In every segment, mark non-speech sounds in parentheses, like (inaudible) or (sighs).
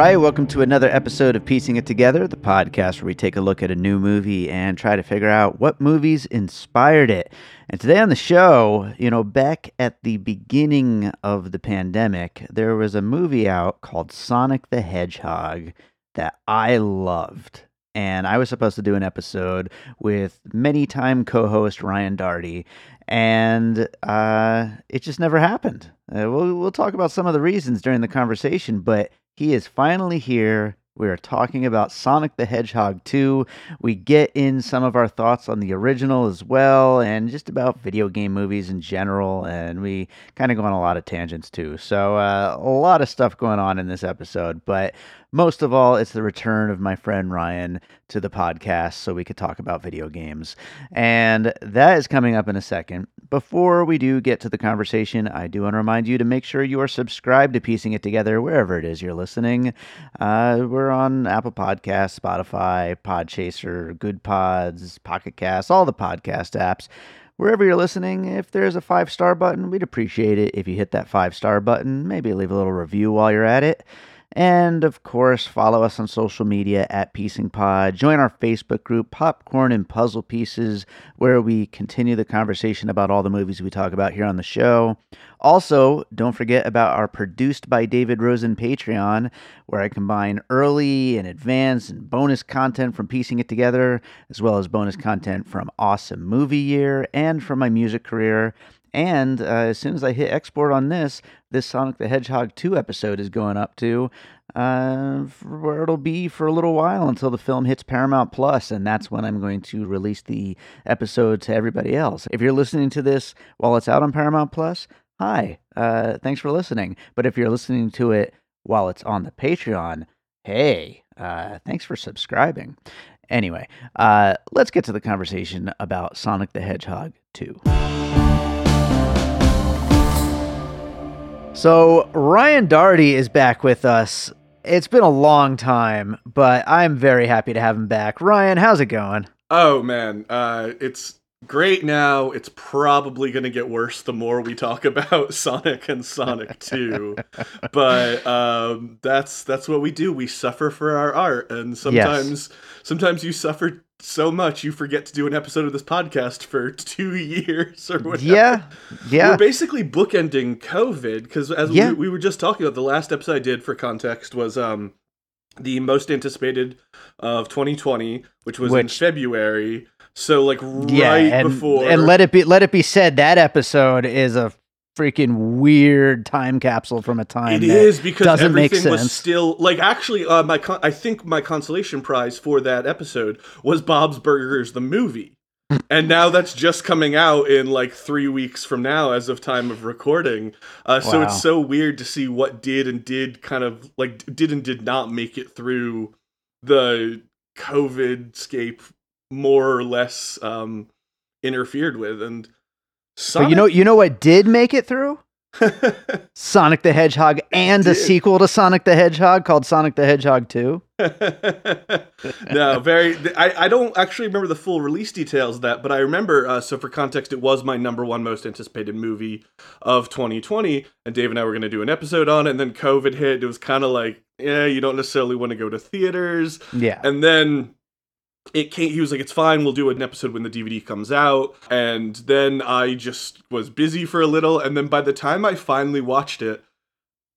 Right, welcome to another episode of Piecing It Together, the podcast where we take a look at a new movie and try to figure out what movies inspired it. And today on the show, you know, back at the beginning of the pandemic, there was a movie out called Sonic the Hedgehog that I loved. And I was supposed to do an episode with many time co host Ryan Darty, and uh, it just never happened. Uh, we'll, we'll talk about some of the reasons during the conversation, but he is finally here. We are talking about Sonic the Hedgehog 2. We get in some of our thoughts on the original as well, and just about video game movies in general. And we kind of go on a lot of tangents too. So, uh, a lot of stuff going on in this episode. But most of all, it's the return of my friend Ryan to the podcast so we could talk about video games. And that is coming up in a second. Before we do get to the conversation, I do want to remind you to make sure you are subscribed to Piecing It Together wherever it is you're listening. Uh, we're on Apple Podcasts, Spotify, Podchaser, Good Pods, Pocket Casts, all the podcast apps wherever you're listening, if there's a five star button, we'd appreciate it if you hit that five star button. Maybe leave a little review while you're at it. And of course, follow us on social media at Piecing Pod. Join our Facebook group, Popcorn and Puzzle Pieces, where we continue the conversation about all the movies we talk about here on the show. Also, don't forget about our Produced by David Rosen Patreon, where I combine early and advanced and bonus content from Piecing It Together, as well as bonus content from Awesome Movie Year and from my music career. And uh, as soon as I hit export on this, this Sonic the Hedgehog 2 episode is going up to uh, where it'll be for a little while until the film hits Paramount Plus, and that's when I'm going to release the episode to everybody else. If you're listening to this while it's out on Paramount Plus, hi, uh, thanks for listening. But if you're listening to it while it's on the Patreon, hey, uh, thanks for subscribing. Anyway, uh, let's get to the conversation about Sonic the Hedgehog 2. So Ryan Darty is back with us. It's been a long time, but I'm very happy to have him back. Ryan, how's it going? Oh man, uh, it's great now. It's probably going to get worse the more we talk (laughs) about Sonic and Sonic 2. (laughs) but um, that's that's what we do. We suffer for our art and sometimes yes. sometimes you suffer so much you forget to do an episode of this podcast for (laughs) two years or whatever. Yeah, yeah. We're basically bookending COVID because as yeah. we, we, were just talking about, the last episode I did for context was um the most anticipated of 2020, which was which, in February. So like right yeah, and, before, and let it be let it be said that episode is a freaking weird time capsule from a time. It is because doesn't everything make sense. was still like actually uh, my con- I think my consolation prize for that episode was Bob's Burgers the movie. (laughs) and now that's just coming out in like three weeks from now as of time of recording uh, so wow. it's so weird to see what did and did kind of like did and did not make it through the covid scape more or less um interfered with and Sonic? But you know, you know what did make it through? (laughs) Sonic the Hedgehog and a sequel to Sonic the Hedgehog called Sonic the Hedgehog 2. (laughs) no, very. I, I don't actually remember the full release details of that, but I remember. Uh, so, for context, it was my number one most anticipated movie of 2020, and Dave and I were going to do an episode on it, and then COVID hit. It was kind of like, yeah, you don't necessarily want to go to theaters. Yeah. And then it came he was like it's fine we'll do an episode when the dvd comes out and then i just was busy for a little and then by the time i finally watched it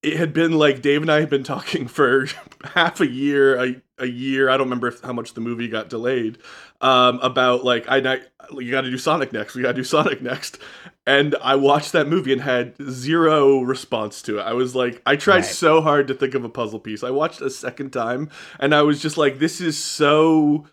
it had been like Dave and I had been (laughs) talking for (laughs) half a year, a, a year. I don't remember if, how much the movie got delayed. Um, about like I, I you got to do Sonic next. We got to do (laughs) Sonic next. And I watched that movie and had zero response to it. I was like, I tried right. so hard to think of a puzzle piece. I watched a second time and I was just like, this is so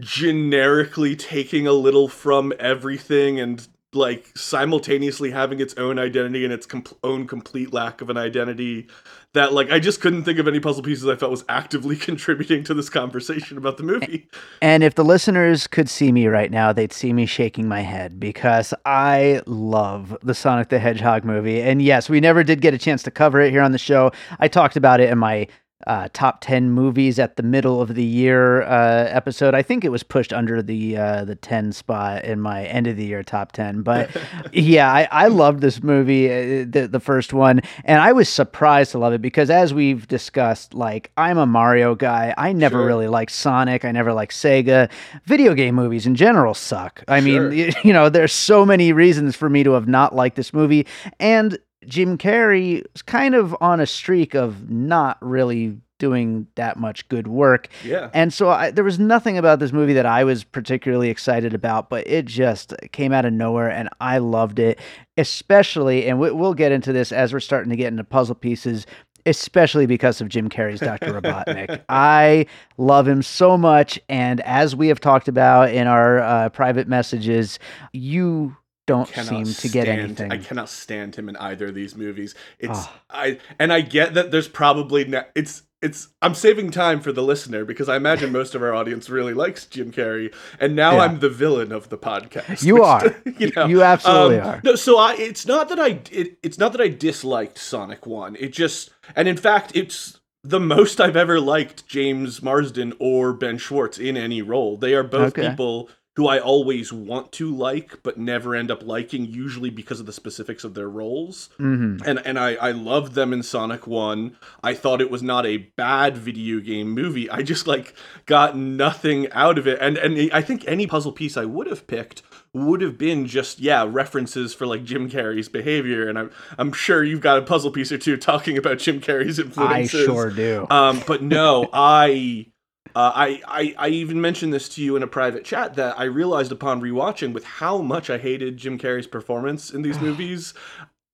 generically taking a little from everything and like simultaneously having its own identity and its com- own complete lack of an identity that like I just couldn't think of any puzzle pieces I felt was actively (laughs) contributing to this conversation about the movie. And if the listeners could see me right now, they'd see me shaking my head because I love the Sonic the Hedgehog movie. And yes, we never did get a chance to cover it here on the show. I talked about it in my uh, top 10 movies at the middle of the year uh, episode. I think it was pushed under the uh, the 10 spot in my end of the year top 10. But (laughs) yeah, I, I loved this movie, uh, the, the first one, and I was surprised to love it because as we've discussed, like I'm a Mario guy. I never sure. really liked Sonic. I never liked Sega. Video game movies in general suck. I sure. mean, (laughs) you know, there's so many reasons for me to have not liked this movie. And Jim Carrey is kind of on a streak of not really doing that much good work. Yeah. And so I, there was nothing about this movie that I was particularly excited about, but it just came out of nowhere and I loved it, especially, and we, we'll get into this as we're starting to get into puzzle pieces. Especially because of Jim Carrey's Dr. Robotnik. (laughs) I love him so much. And as we have talked about in our uh, private messages, you don't seem to get anything. I cannot stand him in either of these movies. It's oh. I and I get that there's probably ne- it's it's I'm saving time for the listener because I imagine most of our audience really likes Jim Carrey, and now yeah. I'm the villain of the podcast. You (laughs) which, are, (laughs) you know, you absolutely um, are. No, so I it's not that I it, it's not that I disliked Sonic One. It just and in fact it's the most I've ever liked James Marsden or Ben Schwartz in any role. They are both okay. people who I always want to like but never end up liking, usually because of the specifics of their roles. Mm-hmm. And and I I loved them in Sonic One. I thought it was not a bad video game movie. I just like got nothing out of it. And and I think any puzzle piece I would have picked would have been just yeah references for like Jim Carrey's behavior, and I'm I'm sure you've got a puzzle piece or two talking about Jim Carrey's influences. I sure do. Um, but no, (laughs) I uh, I, I, I even mentioned this to you in a private chat that I realized upon rewatching with how much I hated Jim Carrey's performance in these (sighs) movies.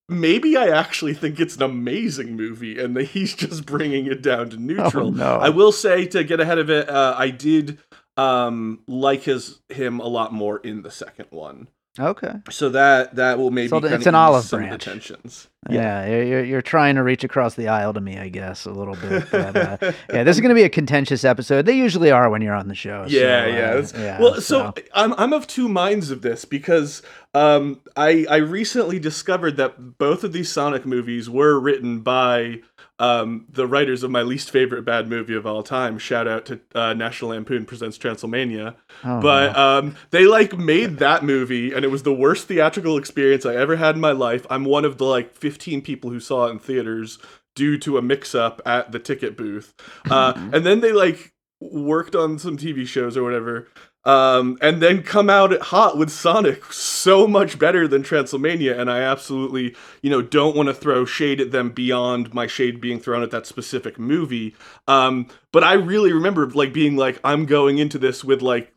Maybe I actually think it's an amazing movie, and that he's just bringing it down to (laughs) oh, neutral. Oh, no. I will say to get ahead of it, uh, I did um, like his him a lot more in the second one. Okay. So that that will maybe so it's an olive some branch. tensions. Yeah, yeah you're, you're trying to reach across the aisle to me, I guess, a little bit. But, uh, (laughs) yeah, this is going to be a contentious episode. They usually are when you're on the show. Yeah, so, uh, yeah. Well, so. so I'm I'm of two minds of this because um I I recently discovered that both of these Sonic movies were written by um, the writers of my least favorite bad movie of all time. Shout out to uh, National Lampoon Presents Transylvania. Oh, but no. um, they like made that movie, and it was the worst theatrical experience I ever had in my life. I'm one of the like 15 people who saw it in theaters due to a mix-up at the ticket booth, uh, (laughs) and then they like worked on some TV shows or whatever um, and then come out hot with Sonic so much better than Transylvania, and I absolutely, you know, don't want to throw shade at them beyond my shade being thrown at that specific movie. Um, but I really remember like being like, I'm going into this with like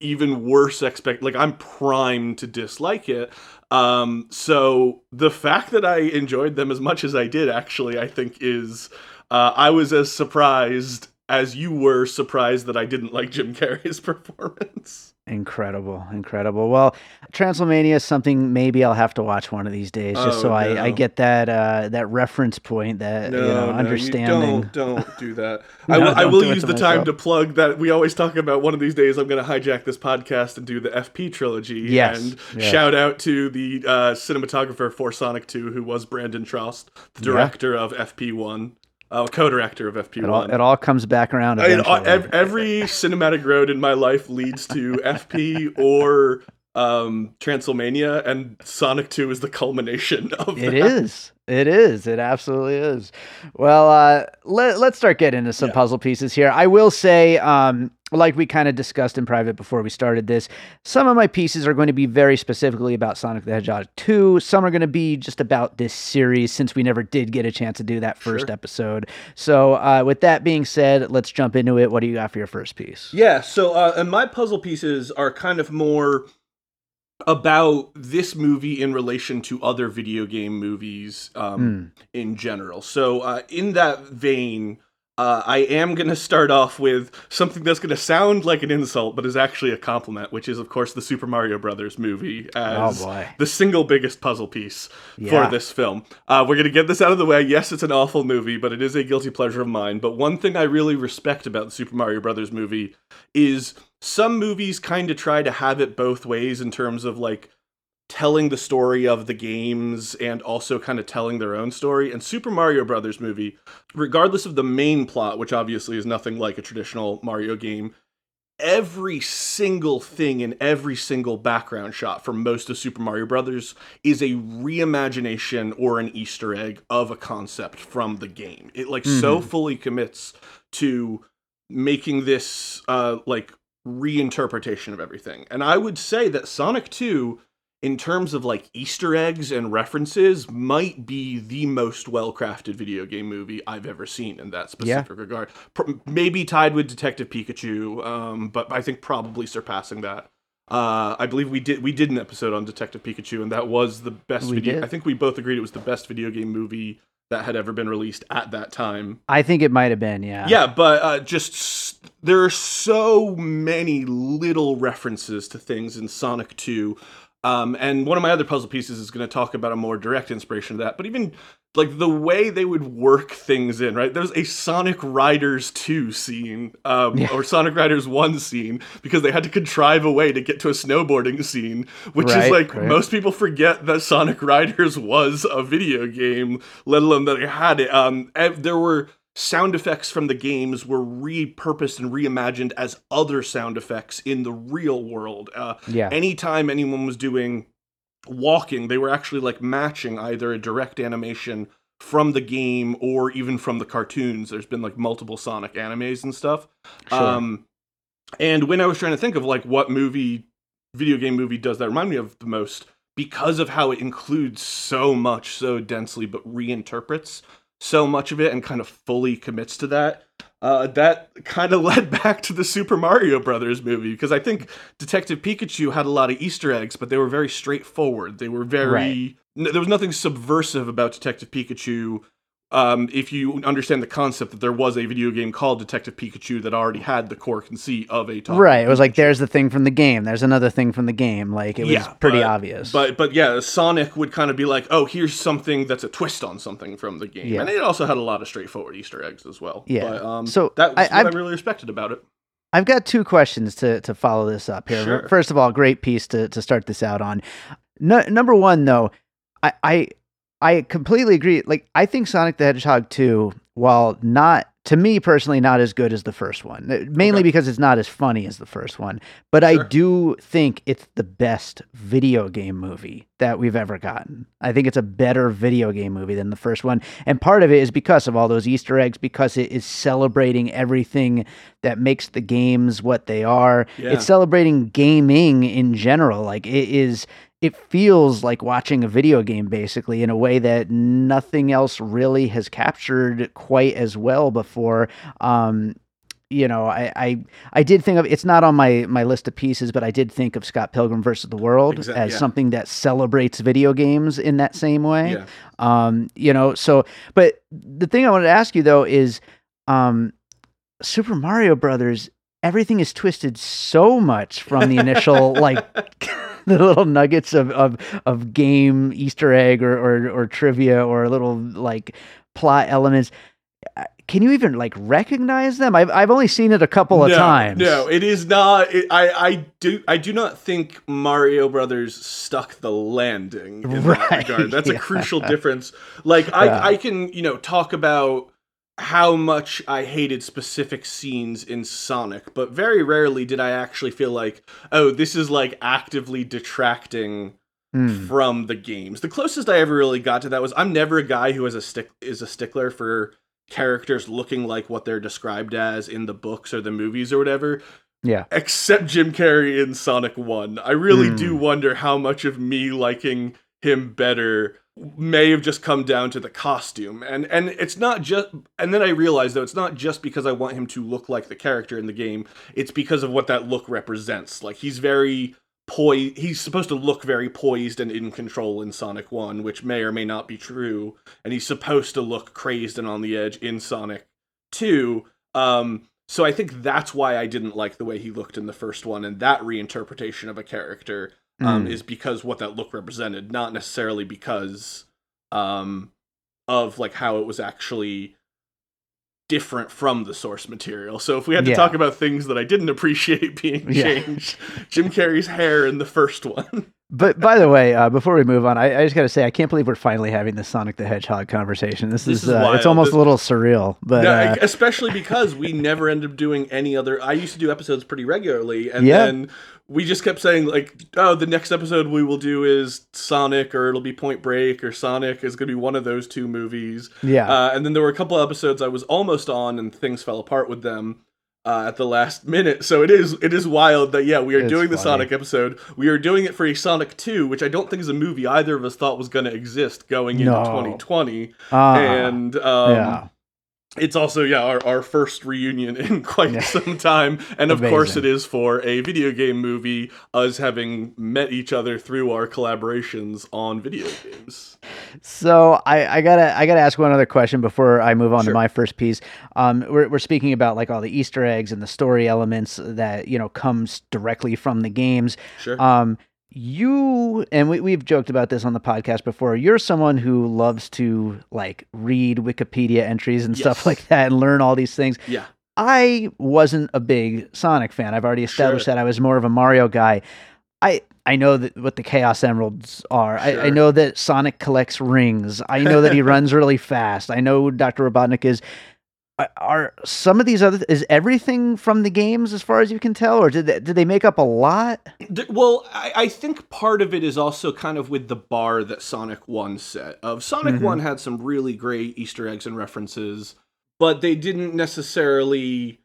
even worse expect, like I'm primed to dislike it. Um, so the fact that I enjoyed them as much as I did, actually, I think is, uh, I was as surprised as you were surprised that I didn't like Jim Carrey's (laughs) performance. Incredible, incredible. Well, Transylvania is something maybe I'll have to watch one of these days, just oh, so no. I, I get that uh, that reference point, that no, you know, no, understanding. You don't don't do that. (laughs) I, will, I will use the time to plug that we always talk about. One of these days, I'm going to hijack this podcast and do the FP trilogy. Yes, and yes. shout out to the uh, cinematographer for Sonic 2, who was Brandon Trost, the director yeah. of FP1. Oh, co-director of FP1. It all, it all comes back around. I mean, uh, every cinematic road in my life leads to FP or um, Transylvania, and Sonic Two is the culmination (laughs) of It that. is. It is. It absolutely is. Well, uh, let, let's start getting into some Yeah. puzzle pieces here. I will say, um, like we kind of discussed in private before we started this, some of my pieces are going to be very specifically about Sonic the Hedgehog 2. Some are going to be just about this series since we never did get a chance to do that first Sure. episode. So, uh, with that being said, let's jump into it. What do you got for your first piece? Yeah, so uh, and my puzzle pieces are kind of more about this movie in relation to other video game movies um, in general. So, uh, in that vein, uh, I am going to start off with something that's going to sound like an insult, but is actually a compliment, which is, of course, the Super Mario Brothers movie as Oh, the single biggest puzzle piece Yeah. for this film. Uh, we're going to get this out of the way. Yes, it's an awful movie, but it is a guilty pleasure of mine. But one thing I really respect about the Super Mario Brothers movie is some movies kind of try to have it both ways in terms of like telling the story of the games and also kind of telling their own story. And Super Mario Brothers movie, regardless of the main plot, which obviously is nothing like a traditional Mario game, every single thing in every single background shot for most of Super Mario Brothers is a reimagination or an Easter egg of a concept from the game. It like so fully commits to making this uh like reinterpretation of everything. And I would say that Sonic 2 in terms of like Easter eggs and references might be the most well-crafted video game movie I've ever seen in that specific regard. Pr- maybe tied with Detective Pikachu, um, but I think probably surpassing that. Uh, I believe we did we did an episode on Detective Pikachu, and that was the best We video. did. I think we both agreed it was the best video game movie that had ever been released at that time. I think it might have been, yeah. Yeah, but uh, just s- there are so many little references to things in Sonic 2. Um, and one of my other puzzle pieces is going to talk about a more direct inspiration of that. But even like the way they would work things in, right? There's a Sonic Riders 2 scene, um, Yeah. or Sonic Riders 1 scene, because they had to contrive a way to get to a snowboarding scene, which Right, is like right. most people forget that Sonic Riders (laughs) was a video game, let alone that it had it. Um, there were sound effects from the games were repurposed and reimagined as other sound effects in the real world. Uh, Yeah. anytime anyone was doing walking, they were actually like matching either a direct animation from the game or even from the cartoons. There's been like multiple Sonic animes and stuff. Sure. Um, and when I was trying to think of like what movie, video game movie does that remind me of the most, because of how it includes so much so densely, but reinterprets so much of it and kind of fully commits to that. Uh, that kind of (laughs) led back to the Super Mario Brothers movie because I think Detective Pikachu had a lot of Easter eggs, but they were very straightforward. They were very Right. n- there was nothing subversive about Detective Pikachu. Um, if you understand the concept that there was a video game called Detective Pikachu that already had the core conceit of a talking Right. It was like there's the thing from the game. There's another thing from the game. Like it was Yeah, pretty but- obvious. But but yeah, Sonic would kind of be like, oh, here's something that's a twist on something from the game, Yeah. and it also had a lot of straightforward Easter eggs as well. Yeah. But, um, So, that was I- what I, I've- really respected about it. I've got two questions to to follow this up here. Sure. First of all, great piece to to start this out on. No, number one, though, I, I I completely agree. Like I think Sonic the Hedgehog 2, while not to me personally not as good as the first one, uh, mainly Okay. because it's not as funny as the first one, but I do think it's the best video game movie that we've ever gotten. I think it's a better video game movie than the first one, and part of it is because of all those Easter eggs, because it is celebrating everything that makes the games what they are. Yeah. It's celebrating gaming in general. Like it is it feels like watching a video game basically in a way that nothing else really has captured quite as well before. Um you know, I, I I did think of it's not on my my list of pieces, but I did think of Scott Pilgrim versus the World Exac- as yeah. something that celebrates video games in that same way. Yeah. Um, you know, so but the thing I wanted to ask you though is um Super Mario Brothers, everything is twisted so much from the initial like (laughs) (laughs) the little nuggets of, of of game Easter egg or, or or trivia or little like plot elements. Uh, Can you even like recognize them? I've I've only seen it a couple of no, times. No, it is not. It, I I do I do not think Mario Brothers stuck the landing in (laughs) Right, that regard. That's yeah. a crucial difference. Like I Yeah. I can you know talk about how much I hated specific scenes in Sonic, but very rarely did I actually feel like, oh, this is like actively detracting Mm. from the games. The closest I ever really got to that was I'm never a guy who has a stick is a stickler for characters looking like what they're described as in the books or the movies or whatever. Yeah. Except Jim Carrey in Sonic 1. I really Hmm. do wonder how much of me liking him better may have just come down to the costume. And and it's not just and then I realized though it's not just because I want him to look like the character in the game. It's because of what that look represents. Like he's very poised he's supposed to look very poised and in control in Sonic 1, which may or may not be true, and he's supposed to look crazed and on the edge in Sonic 2. Um so I think that's why I didn't like the way he looked in the first one and that reinterpretation of a character um Mm. is because what that look represented, not necessarily because um of like how it was actually different from the source material. So if we had to Yeah. talk about things that I didn't appreciate (laughs) being Yeah. changed, Jim Carrey's hair in the first one. (laughs) But by the way, uh, before we move on, I, I just got to say I can't believe we're finally having the Sonic the Hedgehog conversation. This, This is, is uh, it's almost This- a little surreal, but No, uh, especially because we never end up doing any other. I used to do episodes pretty regularly, and Yeah. then we just kept saying like, "Oh, the next episode we will do is Sonic, or it'll be Point Break, or Sonic is going to be one of those two movies." yeah, Uh, and then there were a couple episodes I was almost on, and things fell apart with them uh, at the last minute. So it is it is wild that yeah, we are It's doing the funny. Sonic episode. We are doing it for a Sonic Two, which I don't think is a movie either of us thought was going to exist going into 2020. uh, and um, yeah, it's also yeah our, our first reunion (laughs) in quite Yeah. some time and of course it is for a video game movie us having met each other through our collaborations on video games So I, I gotta I gotta ask one other question before I move on Sure. to my first piece. Um, we're we're speaking about like all the Easter eggs and the story elements that you know comes directly from the games. sure Um, you and we, we've joked about this on the podcast before. You're someone who loves to like read Wikipedia entries and stuff like that and learn all these things. yeah I wasn't a big Sonic fan. I've already established Sure. that I was more of a Mario guy. I I know that what the Chaos Emeralds are. I, I know that Sonic collects rings. I know that he runs really fast. I know Dr. Robotnik is. Are- some of these other is everything from the games as far as you can tell, or did they, did they make up a lot? Well I, I think part of it is also kind of with the bar that sonic 1 set of sonic Mhm. 1 had some really great easter eggs and references but they didn't necessarily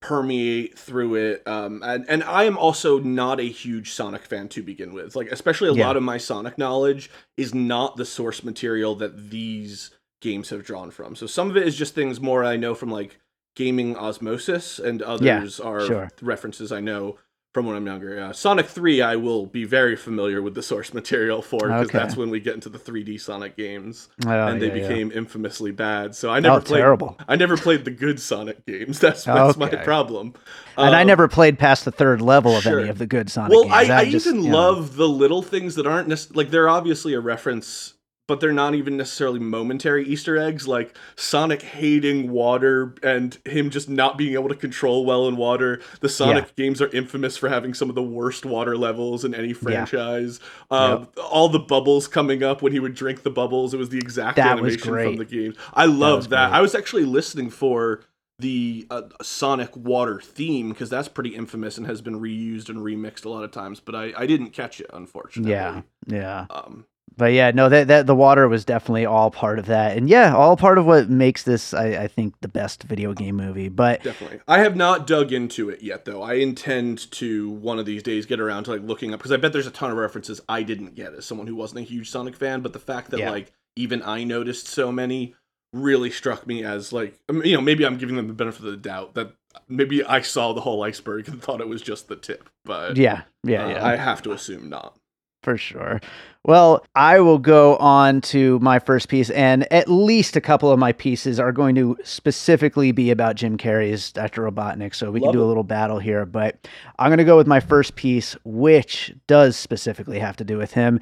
permeate through it um and, and i am also not a huge sonic fan to begin with like especially a Yeah. lot of my sonic knowledge is not the source material that these games have drawn from so some of it is just things more i know from like gaming osmosis and others are sure. references i know from when i'm younger uh, sonic 3 i will be very familiar with the source (laughs) material for because Okay. that's when we get into the 3d sonic games Oh, and they yeah, yeah. became infamously bad so i never oh, played terrible. I never played the good Sonic games. (laughs) That's, that's my Okay. problem. and I Um, never played past the third level of sure. any of the good Sonic Well, games. I, I just, even you know, love the little things that aren't nec- like they're obviously a reference, but they're not even necessarily momentary Easter eggs. Like Sonic hating water and him just not being able to control well in water. The Sonic games are infamous for having some of the worst water levels in any franchise. Um, All the bubbles coming up when he would drink the bubbles, it was the exact That animation from the game. I love was that. I was actually listening for the uh, Sonic water theme because that's pretty infamous and has been reused and remixed a lot of times. But I, I didn't catch it unfortunately. Yeah, yeah. Um, But yeah, no, that that the water was definitely all part of that, and yeah, all part of what makes this, I, I think, the best video game movie. But definitely. I have not dug into it yet though. I intend to one of these days get around to like looking up because I bet there's a ton of references I didn't get as someone who wasn't a huge Sonic fan. But the fact that Yeah. like even I noticed so many really struck me as like you know maybe I'm giving them the benefit of the doubt that maybe I saw the whole iceberg and (laughs) thought it was just the tip. But yeah, yeah, uh, yeah. I have to assume not. For sure. Well, I will go on to my first piece, and at least a couple of my pieces are going to specifically be about Jim Carrey's Dr. Robotnik. So we Love can do it. a little battle here. But I'm going to go with my first piece, which does specifically have to do with him.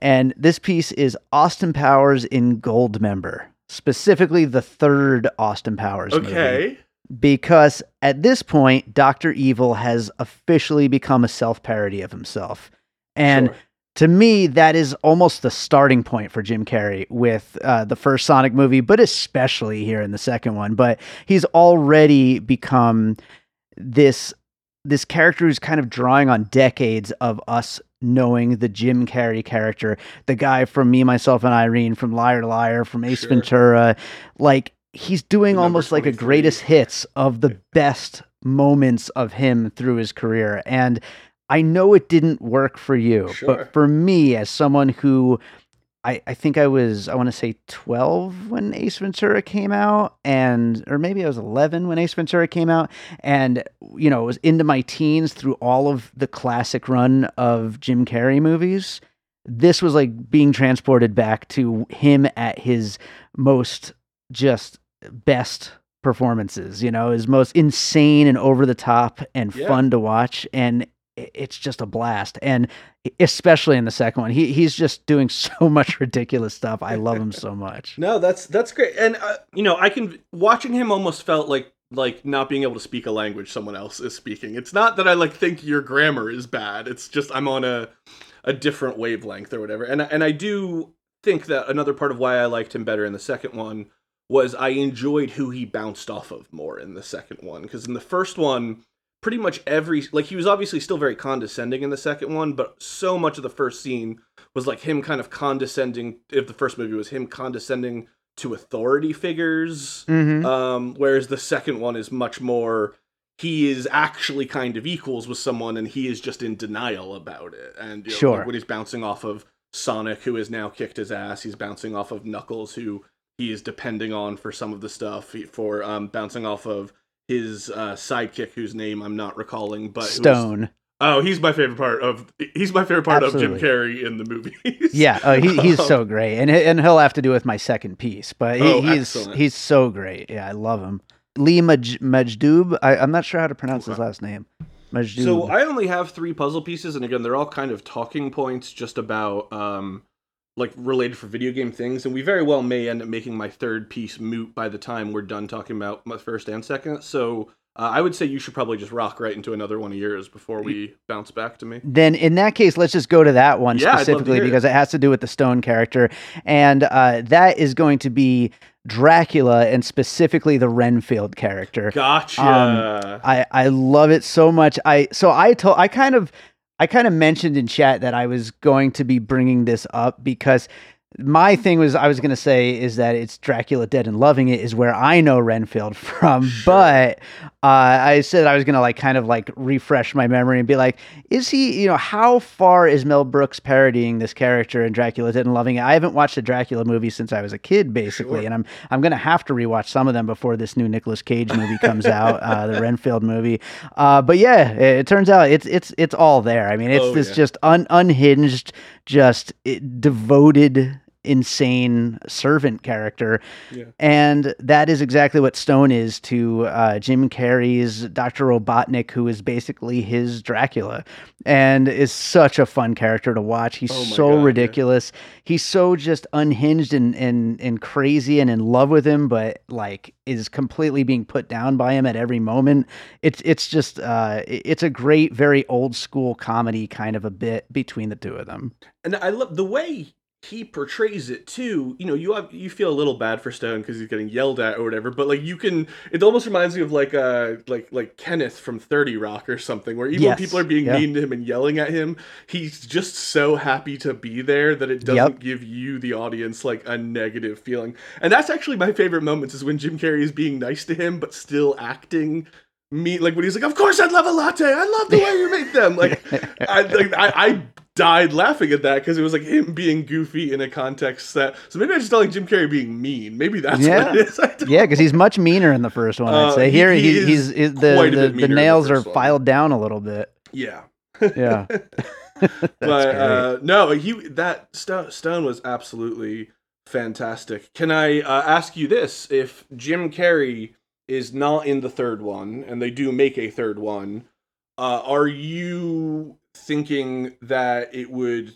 And this piece is Austin Powers in Goldmember, specifically the third Austin Powers movie Okay. because at this point, Dr. Evil has officially become a self parody of himself. And Sure. To me, that is almost the starting point for Jim Carrey with uh, the first Sonic movie, but especially here in the second one. But he's already become this this character who's kind of drawing on decades of us knowing the Jim Carrey character, the guy from Me, Myself, and Irene, from Liar Liar, from Ace Sure. Ventura. Like he's doing almost like a greatest hits of the best moments of him through his career. And I know it didn't work for you, Sure. but for me, as someone who I, I think I was I want to say 12 when Ace Ventura came out and or maybe I was 11 when Ace Ventura came out and you know was into my teens through all of the classic run of Jim Carrey movies this was like being transported back to him at his most just best performances you know his most insane and over the top and Yeah. fun to watch and it's just a blast and especially in the second one he he's just doing (laughs) so much ridiculous stuff i love him so much No, that's that's great, and uh, you know, I can watching him almost felt like like not being able to speak a language someone else is speaking. It's not that I like think your grammar is bad. It's just I'm on a a different wavelength or whatever. And and I do think that another part of why I liked him better in the second one was I enjoyed who he bounced off of more in the second one because in the first one pretty much every like he was obviously still very condescending in the second one but so much of the first scene was like him kind of condescending if the first movie was him condescending to authority figures mm-hmm. um whereas the second one is much more he is actually kind of equals with someone and he is just in denial about it and you know, Sure. like when he's bouncing off of sonic who has now kicked his ass he's bouncing off of knuckles who he is depending on for some of the stuff for um bouncing off of his uh sidekick whose name i'm not recalling but who is- stone. Oh he's my favorite part of he's my favorite part of jim Absolutely. carrey in the movies. Yeah oh, he, (laughs) he's Um, so great and he- and he'll have to do with my second piece but he, Oh, he's excellent. he's so great. Yeah i love him. Lee Maj- majdoub I, i'm not sure how to pronounce his last name. Majdoub So I only have three puzzle pieces, and again, they're all kind of talking points, just about um, like related for video game things. And we very well may end up making my third piece moot by the time we're done talking about my first and second. So uh, I would say you should probably just rock right into another one of yours before we bounce back to me. then in that case, let's just go to that one Yeah, I'd love to specifically hear it. because it has to do with the Stone character, and uh, that is going to be Dracula and specifically the Renfield character. Gotcha. Um, I I love it so much. I so I told I kind of I kind of mentioned in chat that I was going to be bringing this up because my thing was I was going to say is that it's Dracula Dead and Loving It is where I know Renfield (laughs) from, Sure. but uh, I said I was going to like kind of like refresh my memory and be like, is he, you know, how far is Mel Brooks parodying this character in Dracula Dead and Loving It? I haven't watched a Dracula movie since I was a kid, basically, Sure. and I'm I'm going to have to rewatch some of them before this new Nicolas Cage movie comes out, (laughs) uh, the Renfield movie. Uh, but yeah, it, it turns out it's it's it's all there. I mean, it's Oh, this yeah. just un, unhinged, just it, devoted, insane servant character, Yeah. and that is exactly what Stone is to uh, Jim Carrey's Doctor Robotnik, who is basically his Dracula, and is such a fun character to watch. He's Oh so God, yeah. ridiculous. He's so just unhinged and, and and crazy and in love with him, but like is completely being put down by him at every moment. It's it's just uh, it's a great, very old school comedy kind of a bit between the two of them. and I love the way he portrays it too. You know, you have you feel a little bad for Stone because he's getting yelled at or whatever, but like you can. It almost reminds me of like uh like like Kenneth from Thirty Rock or something, where even Yes, when people are being yeah. mean to him and yelling at him, he's just so happy to be there that it doesn't Yep. give you the audience like a negative feeling. And that's actually my favorite moments is when Jim Carrey is being nice to him but still acting. Me like when he's like, "Of course, I'd love a latte. I love the way you make them." Like, (laughs) I like I, I died laughing at that because it was like him being goofy in a context that. So maybe I just don't like Jim Carrey being mean. Maybe that's Yeah. what it is. (laughs) Yeah, because he's much meaner in the first one. I'd Uh, say he- here he he, is he's the the, the in the nails are one. filed down a little bit. Yeah. (laughs) Yeah, (laughs) but uh, no, he that Stone, Stone was absolutely fantastic. Can I uh, ask you this? If Jim Carrey is not in the third one, and they do make a third one, uh, are you thinking that it would?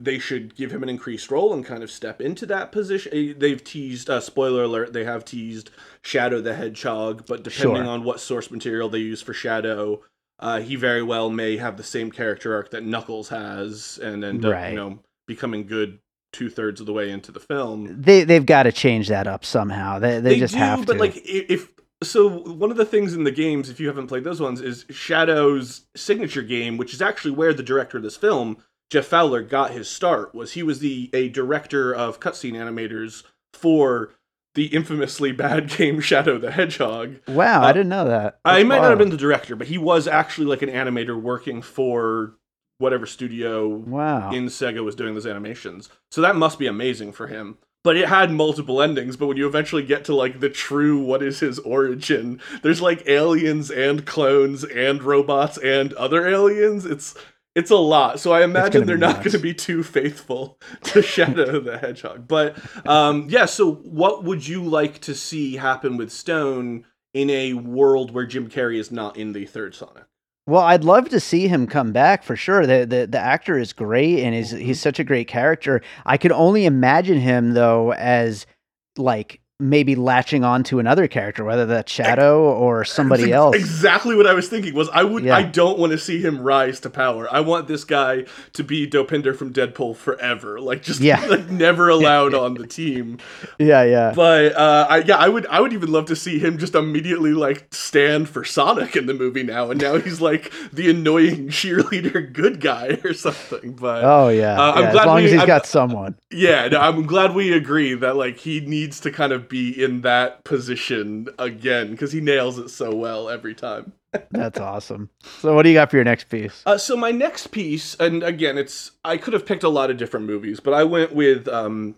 They should give him an increased role and kind of step into that position. Eh, They've teased, uh, spoiler alert, they have teased Shadow the Hedgehog, but depending Sure. on what source material they use for Shadow, uh, he very well may have the same character arc that Knuckles has, and end up Right. you know becoming good two thirds of the way into the film. They they've got to change that up somehow. They they, just do, have but to. like if so, one of the things in the games, if you haven't played those ones, is Shadow's signature game, which is actually where the director of this film, Jeff Fowler, got his start. Was he was the a director of cutscene animators for the infamously (laughs) bad game Shadow the Hedgehog. wow, uh, I didn't know that. I That's might not have been the director, but he was actually like an animator working for whatever studio Wow. in Sega was doing those animations. So that must be amazing for him. But it had multiple endings, but when you eventually get to like the true what is his origin, there's like aliens and clones and robots and other aliens. It's it's a lot. So I imagine they're not going to be too faithful (laughs) to Shadow the Hedgehog. But um yeah, so what would you like to see happen with Stone in a world where Jim Carrey is not in the third Sonic? Well, I'd love to see him come back for sure. The the, the actor is great and is he's mm-hmm. such a great character. I could only imagine him though as like maybe latching on to another character, whether that's Shadow or somebody That's else. Exactly what I was thinking was I would Yeah. I don't want to see him rise to power. I want this guy to be Dopinder from Deadpool forever. Like just Yeah. (laughs) like never (laughs) allowed on the team. Yeah, yeah. But uh I yeah, I would I would even love to see him just immediately like stand for Sonic in the movie now and now he's like the annoying (laughs) cheerleader good guy or something. But Oh yeah. Uh, I'm yeah, as long we- as he's I'm- got someone. yeah, no, I'm glad we agree that like he needs to kind of be in that position again because he nails it so well every time. (laughs) That's awesome. So what do you got for your next piece? Uh, so my next piece, and again, it's I could have picked a lot of different movies, but I went with um,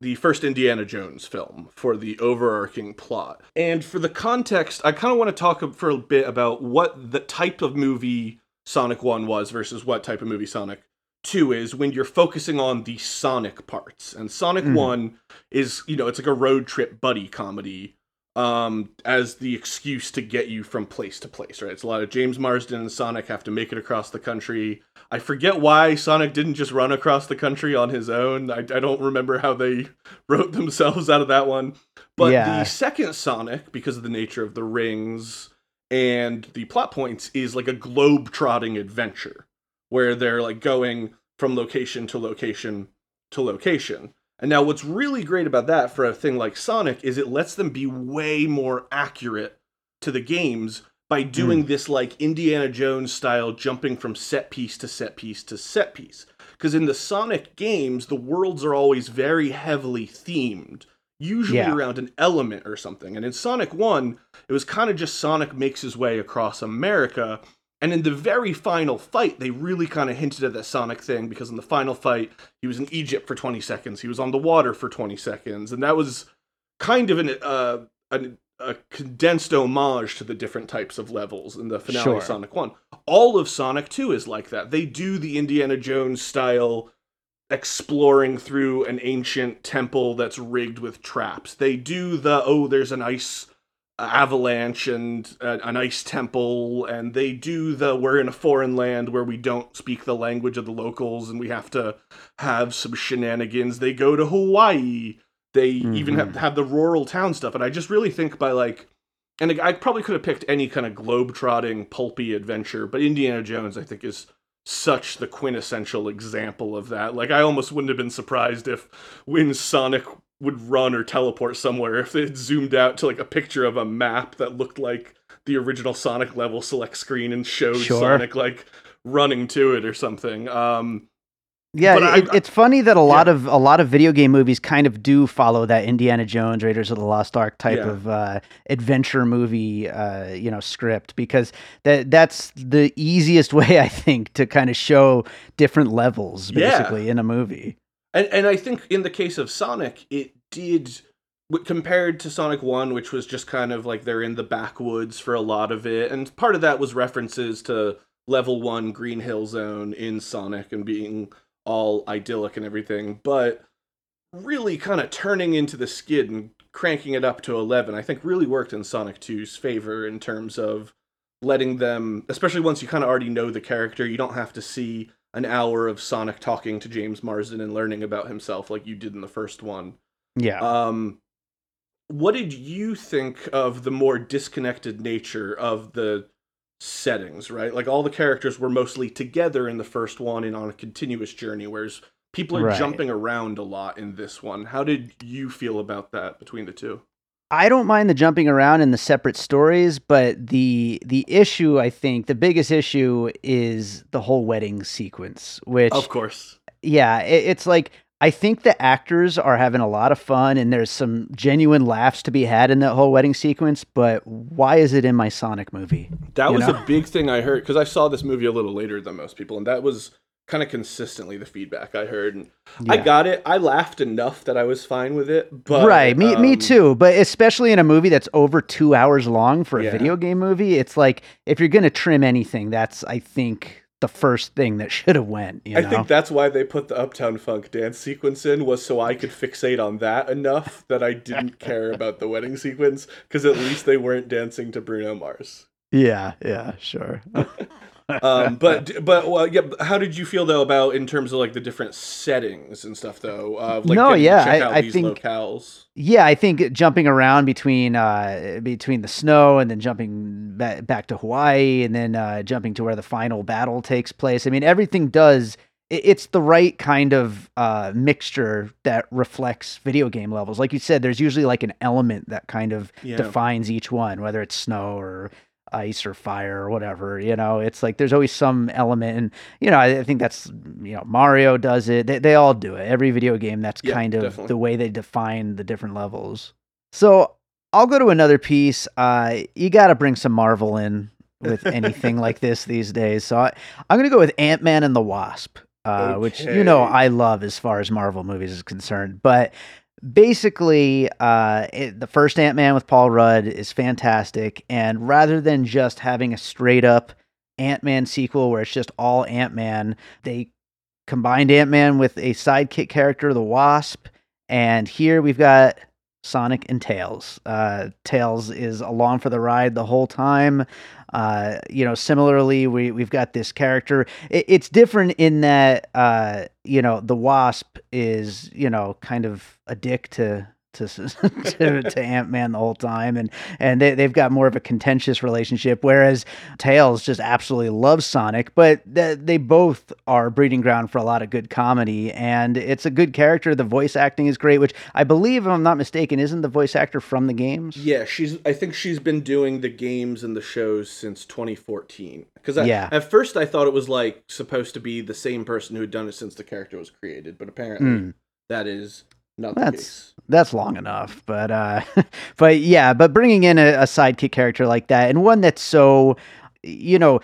the first Indiana Jones film for the overarching plot. And for the context, I kind of want to talk for a bit about what the type of movie Sonic One was versus what type of movie Sonic Two is when you're focusing on the Sonic parts. And Sonic Mhm. One is, you know, it's like a road trip buddy comedy um, as the excuse to get you from place to place, right? It's a lot of James Marsden and Sonic have to make it across the country. I forget why Sonic didn't just run across the country on his own. I, I don't remember how they (laughs) wrote themselves out of that one. But Yeah. the second Sonic, because of the nature of the rings and the plot points, is like a globe trotting adventure where they're like going from location to location to location. And now, what's really great about that for a thing like Sonic is it lets them be way more accurate to the games by hmm. doing this like Indiana Jones style jumping from set piece to set piece to set piece. Because in the Sonic games, the worlds are always very heavily themed, usually Yeah. around an element or something. And in Sonic 1, it was kind of just Sonic makes his way across America. And in the very final fight, they really kind of hinted at that Sonic thing because in the final fight, he was in Egypt for 20 seconds, he was on the water for 20 seconds, and that was kind of an uh, an, a condensed homage to the different types of levels in the finale Sure. of Sonic 1. All of Sonic 2 is like that. They do the Indiana Jones style exploring through an ancient temple that's rigged with traps. They do the oh there's an ice avalanche and uh, an ice temple and they do the we're in a foreign land where we don't speak the language of the locals and we have to have some shenanigans. They go to Hawaii. They even have, have the rural town stuff and I just really think by like and I probably could have picked any kind of globe-trotting pulpy adventure, but Indiana Jones I think is such the quintessential example of that. Like I almost wouldn't have been surprised if when Sonic would run or teleport somewhere if it zoomed out to like a picture of a map that looked like the original Sonic level select screen and showed Sure. Sonic like running to it or something. Um Yeah, But I- it, it's funny that a lot of a lot of video game movies kind of do follow that Indiana Jones, Raiders of the Lost Ark type Yeah. of uh, adventure movie, uh, you know, script because that that's the easiest (laughs) way I think to kind of show different levels Yeah. basically in a movie. And and I think in the case of Sonic, it did compared to Sonic 1, which was just kind of like they're in the backwoods for a lot of it, and part of that was references to level 1 Green Hill Zone in Sonic and being all idyllic and everything, but really kind of turning into the skid and cranking it up to 11, I think really worked in Sonic 2's favor in terms of letting them, especially once you kind of already know the character, you don't have to see an hour of Sonic talking to James Marsden and learning about himself like you did in the first one. Yeah. Um, what did you think of the more disconnected nature of the settings, right? Like all the characters were mostly together in the first one and on a continuous journey, whereas people are Right. jumping around a lot in this one. How did you feel about that between the two? I don't mind the jumping around in the separate stories, but the the issue I think the biggest issue is the whole wedding sequence, which Of course. yeah, it, it's like I think the actors are having a lot of fun and there's some genuine laughs to be had in that whole wedding sequence, but why is it in my Sonic movie? That You was know? a big thing I heard because I saw this movie a little later than most people, and that was kind of consistently the feedback I heard. And I got it. I laughed enough that I was fine with it. But right, me me um, too. But especially in a movie that's over two hours long for a Yeah. video game movie, it's like if you're gonna trim anything, that's I think the first thing that (laughs) should have went. You I know? think that's why they put the Uptown Funk dance sequence in was so I could fixate on that enough that I didn't (laughs) care about the wedding sequence because at least they weren't dancing to Bruno Mars. yeah, yeah, sure. (laughs) Um, but but well, yeah. How did you feel though about in terms of like the different settings and stuff though? Uh, like No, yeah, check I- out I these think- locales. Yeah, I think jumping around between uh, between the snow and then jumping ba- back to Hawaii and then uh, jumping to where the final battle takes place. I mean, everything does. i- It's the right kind of uh, mixture that reflects video game levels. Like you said, there's usually like an element that kind of Yeah. defines each one, whether it's snow or ice or fire or whatever. You know, it's like there's always some element, and you know, I, I think that's you know Mario does it. They, they all do it. Every video game, that's Yeah, kind of definitely. the way they define the different levels. So I'll go to another piece. Uh, you got to bring some Marvel in with anything (laughs) like this these days. So I, I'm going to go with Ant Man and the Wasp, uh, which you know I love as far as Marvel movies is concerned. But basically, uh, it, the first Ant Man with Paul Rudd is fantastic. And rather than just having a straight up Ant Man sequel where it's just all Ant Man, they combined Ant Man with a sidekick character, the Wasp. And here we've got Sonic and Tails. Uh, Tails is along for the ride the whole time. Uh, you know, similarly, we we've got this character. It, it's different in that uh, you know the Wasp is you know kind of a dick to (laughs) to to, to Ant Man the whole time, and and they they've got more of a contentious relationship. Whereas Tails just absolutely loves Sonic, but th- they both are breeding ground for a lot of good comedy, and it's a good character. The voice acting is great, which I believe, if I'm not mistaken, isn't the voice actor from the games? Yeah, she's. I think she's been doing the games and the shows since 2014. Because Yeah. at first I thought it was like supposed to be the same person who had done it since the character was created, but apparently Mm. that is not That's that's long enough, but uh, (laughs) but yeah, but bringing in a, a sidekick character like that and one that's so, you know,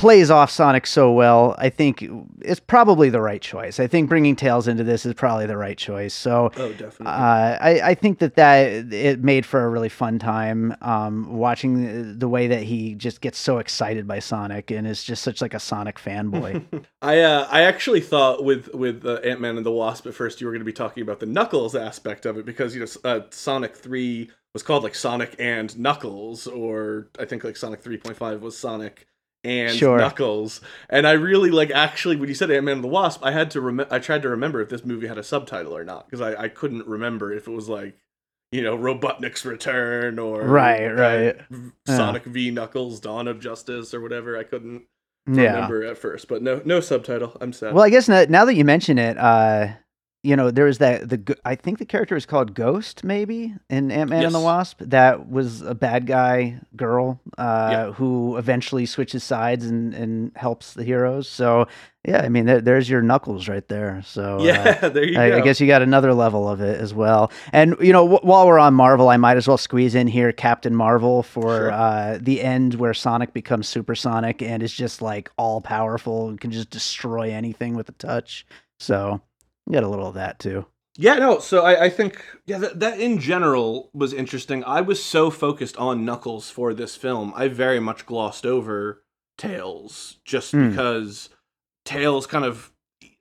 plays off Sonic so well, I think it's probably the right choice. I think bringing Tails into this is probably the right choice. So Oh, definitely. uh, I, I think that that it made for a really fun time um, watching the, the way that he just gets so excited by Sonic and is just such like a Sonic fanboy. (laughs) I uh, I actually thought with with uh, Ant Man and the Wasp at first you were going to be talking about the Knuckles aspect of it because you know uh, Sonic Three was called like Sonic and Knuckles, or I think like Sonic Three Point Five was Sonic and Sure. Knuckles. And I really like actually when you said Ant Man and the Wasp, I had to rem- I tried to remember if this movie had a subtitle or not because I I couldn't remember if it was like. You know, Robotnik's Return or Right, uh, right. Yeah. Sonic v Knuckles, Dawn of Justice or whatever. I couldn't yeah. remember at first, but no, no subtitle. I'm sad. Well, I guess now, now that you mention it, uh, you know, there was that the I think the character is called Ghost, maybe in Ant Man and the Wasp. That was a bad guy girl uh, Yeah. who eventually switches sides and and helps the heroes. So yeah, I mean, there, there's your Knuckles right there. So (laughs) uh, yeah, there you I, go. I guess you got another level of it as well. And you know, w- while we're on Marvel, I might as well squeeze in here Captain Marvel for Sure. uh, the end where Sonic becomes supersonic and is just like all powerful and can just destroy anything with a touch. So you got a little of that too. Yeah, no. So I, I think yeah, that, that in general was interesting. I was so focused on Knuckles for this film, I very much glossed over Tails just Hmm. because Tails kind of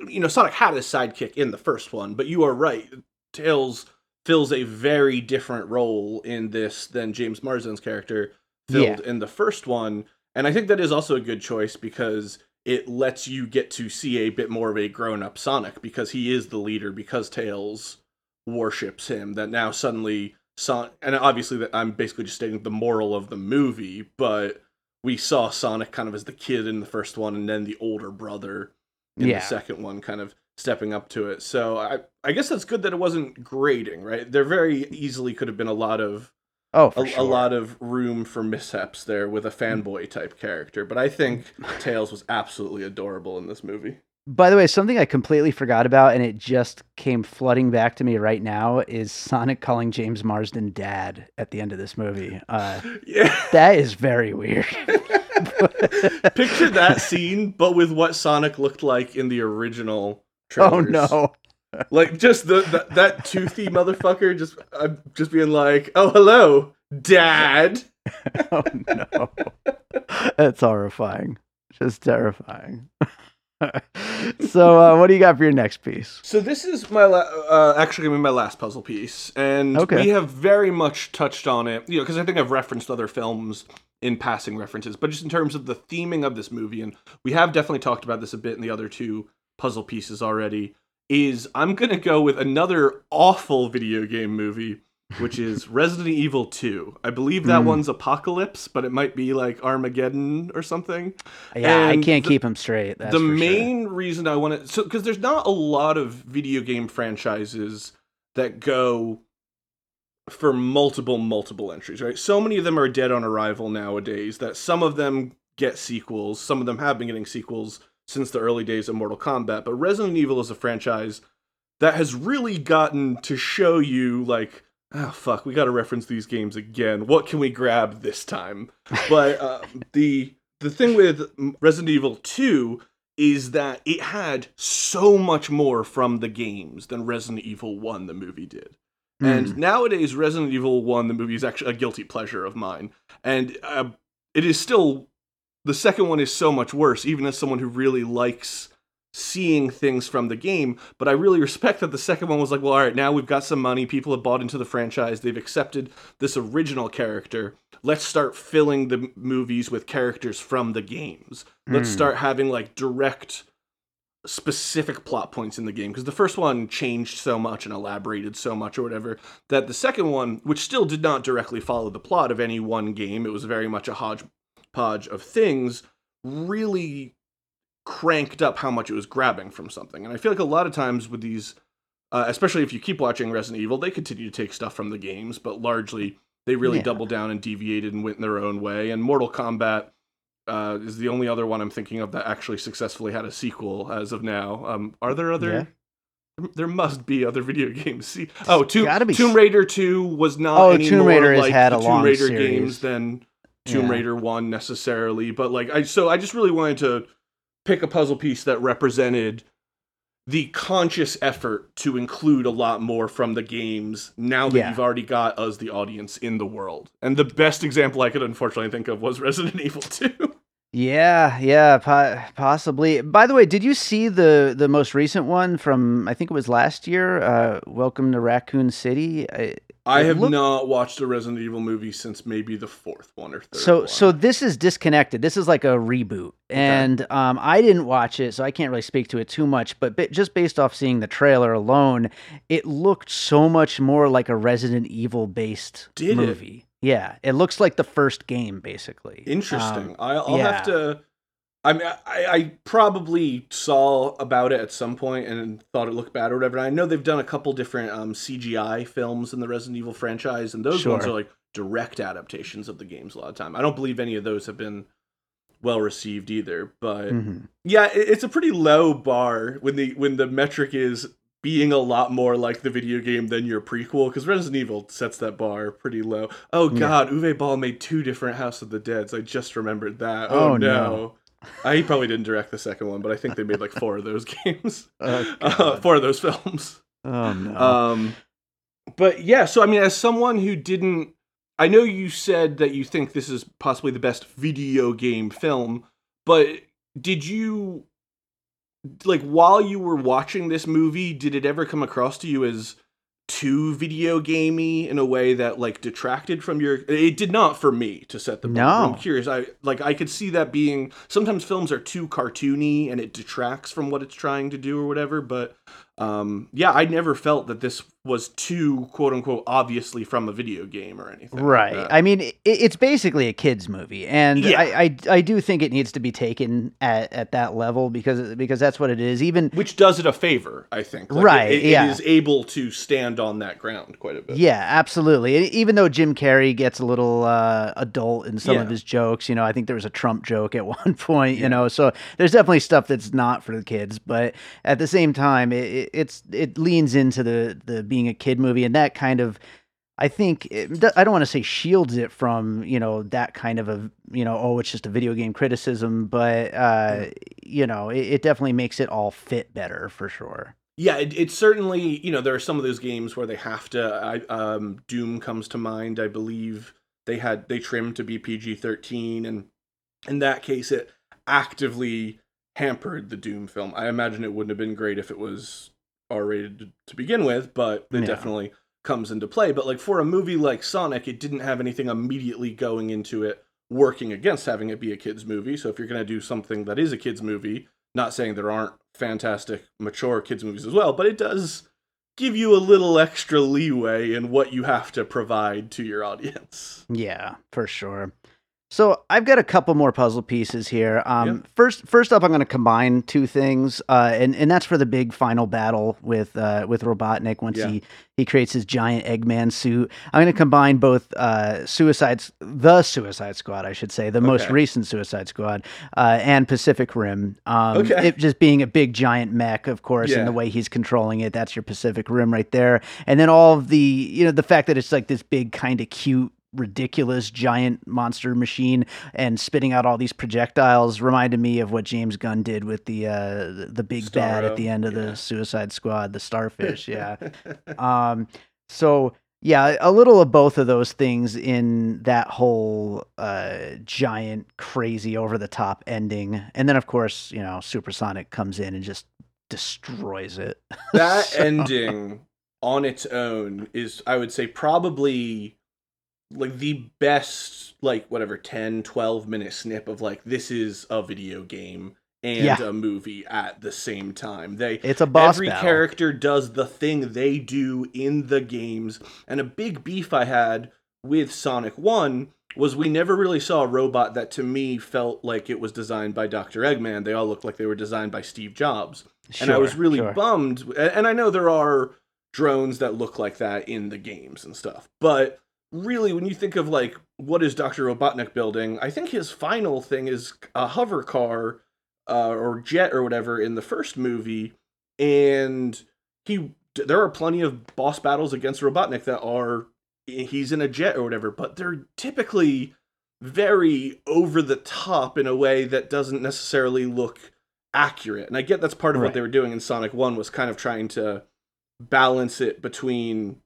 you know Sonic had his sidekick in the first one, but you are right. Tails fills a very different role in this than James Marsden's character filled in the first one, and I think that is also a good choice because it lets you get to see a bit more of a grown-up Sonic because he is the leader because Tails worships him that now suddenly Son and obviously that I'm basically just stating the moral of the movie, but we saw Sonic kind of as the kid in the first one, and then the older brother in Yeah. the second one, kind of stepping up to it. So I I guess that's good that it wasn't grading, right? There very easily could have been a lot of Oh, for a, sure. a lot of room for mishaps there with a fanboy type character, but I think (laughs) Tails was absolutely adorable in this movie. By the way, something I completely forgot about, and it just came flooding back to me right now, is Sonic calling James Marsden dad at the end of this movie. Uh, (laughs) Yeah. that is very weird. (laughs) Picture that scene, but with what Sonic looked like in the original oh no. Like just the, the that toothy motherfucker just uh, just being like, "Oh, hello, dad." (laughs) Oh no. That's horrifying. Just terrifying. (laughs) so, uh, what do you got for your next piece? So this is my la- uh, actually gonna be my last puzzle piece, and Okay. we have very much touched on it. You know, because I think I've referenced other films in passing references, but just in terms of the theming of this movie, and we have definitely talked about this a bit in the other two puzzle pieces already. Is I'm gonna go with another awful video game movie, which is (laughs) Resident Evil 2. I believe that Hmm. one's Apocalypse, but it might be like Armageddon or something Yeah, I can't the- keep them straight. That's the for sure. main reason I want to so because there's not a lot of video game franchises that go for multiple multiple entries, right? So many of them are dead on arrival nowadays that some of them get sequels, some of them have been getting sequels since the early days of Mortal Kombat, but Resident Evil is a franchise that has really gotten to show you like oh fuck, we got to reference these games again. What can we grab this time? But uh, (laughs) the the thing with Resident Evil 2 is that it had so much more from the games than Resident Evil 1 the movie did. And Hmm. nowadays Resident Evil 1 the movie is actually a guilty pleasure of mine. And uh, it is still the second one is so much worse even as someone who really likes seeing things from the game but i really respect that the second one was like well all right now we've got some money people have bought into the franchise they've accepted this original character let's start filling the movies with characters from the games let's Hmm. start having like direct specific plot points in the game because the first one changed so much and elaborated so much or whatever that the second one which still did not directly follow the plot of any one game it was very much a hodgepodge of things really cranked up how much it was grabbing from something and i feel like a lot of times with these uh, especially if you keep watching resident evil they continue to take stuff from the games but largely they really Yeah. doubled down and deviated and went in their own way and mortal kombat uh, is the only other one I'm thinking of that actually successfully had a sequel as of now. Um, are there other? There must be other video (laughs) games. See, oh, Tomb, Tomb Raider Two was not Oh, Tomb Raider has like had a Tomb long Raider series. games than Tomb Yeah. Raider One necessarily, but like I so I just really wanted to pick a puzzle piece that represented the conscious effort to include a lot more from the games now that Yeah. you've already got us the audience in the world. And the best example I could unfortunately think of was (laughs) Resident Evil 2. Yeah, yeah, po- possibly. By the way, did you see the the most recent one from I think it was last year? Uh, Welcome to Raccoon City. I, I have looked- not watched a Resident Evil movie since maybe the fourth one or third so one. so this is disconnected. This is like a reboot, and um, I didn't watch it, so I can't really speak to it too much. But just based off seeing the trailer alone, it looked so much more like a Resident Evil based Did it? movie. Yeah, it looks like the first game, basically. Interesting. Um, I, I'll yeah. have to. I mean, I, I probably saw about it at some point and thought it looked bad or whatever. And I know they've done a couple different um, CGI films in the Resident Evil franchise, and those ones are like direct adaptations of the games a lot of time. I don't believe any of those have been well received either. But mhm. yeah, it, it's a pretty low bar when the when the metric is being a lot more like the video game than your prequel because Resident Evil sets that bar pretty low. Oh Yeah. god, Uwe Boll made two different House of the Dead's. I just remembered that. Oh, Oh, no. no. He probably didn't direct the second one, but I think they made like four of those (laughs) games, Oh, uh, four of those films. oh no. Um, but yeah, so I mean, as someone who didn't, I know you said that you think this is possibly the best video game film, but did you like while you were watching this movie, did it ever come across to you as too video gamey in a way that like detracted from your it did not for me to set the bar. No. I'm curious. I like I could see that being sometimes films are too cartoony and it detracts from what it's trying to do or whatever, but um, yeah, I never felt that this was too quote unquote obviously from a video game or anything. Right. Like I mean, it, it's basically a kids movie, and Yeah. I, I I do think it needs to be taken at, at that level because because that's what it is. Even which does it a favor, I think. Like, Right, It, it yeah. is able to stand on that ground quite a bit. yeah, absolutely. Even though Jim Carrey gets a little uh, adult in some of his jokes, you know, I think there was a Trump joke at (laughs) one point, Yeah. you know, so there's definitely stuff that's not for the kids, but at the same time, it, it, it's it leans into the the being a kid movie, and that kind of. I think it, I don't want to say shields it from you know that kind of a you know oh it's just a video game criticism, but uh, you know it, it definitely makes it all fit better for sure. Yeah, it, it certainly, you know, there are some of those games where they have to. I, um, Doom comes to mind. I believe they had they trimmed to be PG thirteen, and in that case, it actively hampered the Doom film. I imagine it wouldn't have been great if it was R rated to begin with, but it Yeah. definitely comes into play. But like for a movie like Sonic, it didn't have anything immediately going into it working against having it be a kids movie. So if you're going to do something that is a kids movie, not saying there aren't fantastic mature kids movies as well, but it does give you a little extra leeway in what you have to provide to your (laughs) audience. Yeah, for sure. So I've got a couple more puzzle pieces here. Um, Yeah. First, first up, I'm going to combine two things, uh, and and that's for the big final battle with uh, with Robotnik once Yeah. he he creates his giant Eggman suit. I'm going to combine both uh, Suicides, the Suicide Squad, I should say, the most recent Suicide Squad, uh, and Pacific Rim. Um, Okay. It just being a big giant mech, of course, Yeah. and the way he's controlling it. That's your Pacific Rim right there. And then all of the you know the fact that it's like this big kind of cute ridiculous giant monster machine and spitting out all these projectiles reminded me of what James Gunn did with the uh the big bad at the end of yeah. the Suicide Squad, the starfish, yeah. (laughs) um so yeah, a little of both of those things in that whole uh giant crazy over the top ending. And then of course, you know, Supersonic comes in and just destroys it. (laughs) that So- ending on its own is i would say probably like the best like whatever 10 12 minute snip of like this is a video game and Yeah. a movie at the same time they It's a boss every battle. character does the thing they do in the games and a big beef i had with sonic 1 was we never really saw a robot that to me felt like it was designed by dr eggman they all looked like they were designed by steve jobs and I was really sure. bummed. And I know there are drones that look like that in the games and stuff, but really, when you think of like what is Doctor Robotnik building, I think his final thing is a hover car uh, or jet or whatever in the first movie, and he there are plenty of boss battles against Robotnik that are he's in a jet or whatever, but they're typically very over the top in a way that doesn't necessarily look accurate. And I get that's part of Right. what they were doing in Sonic 1 was kind of trying to balance it between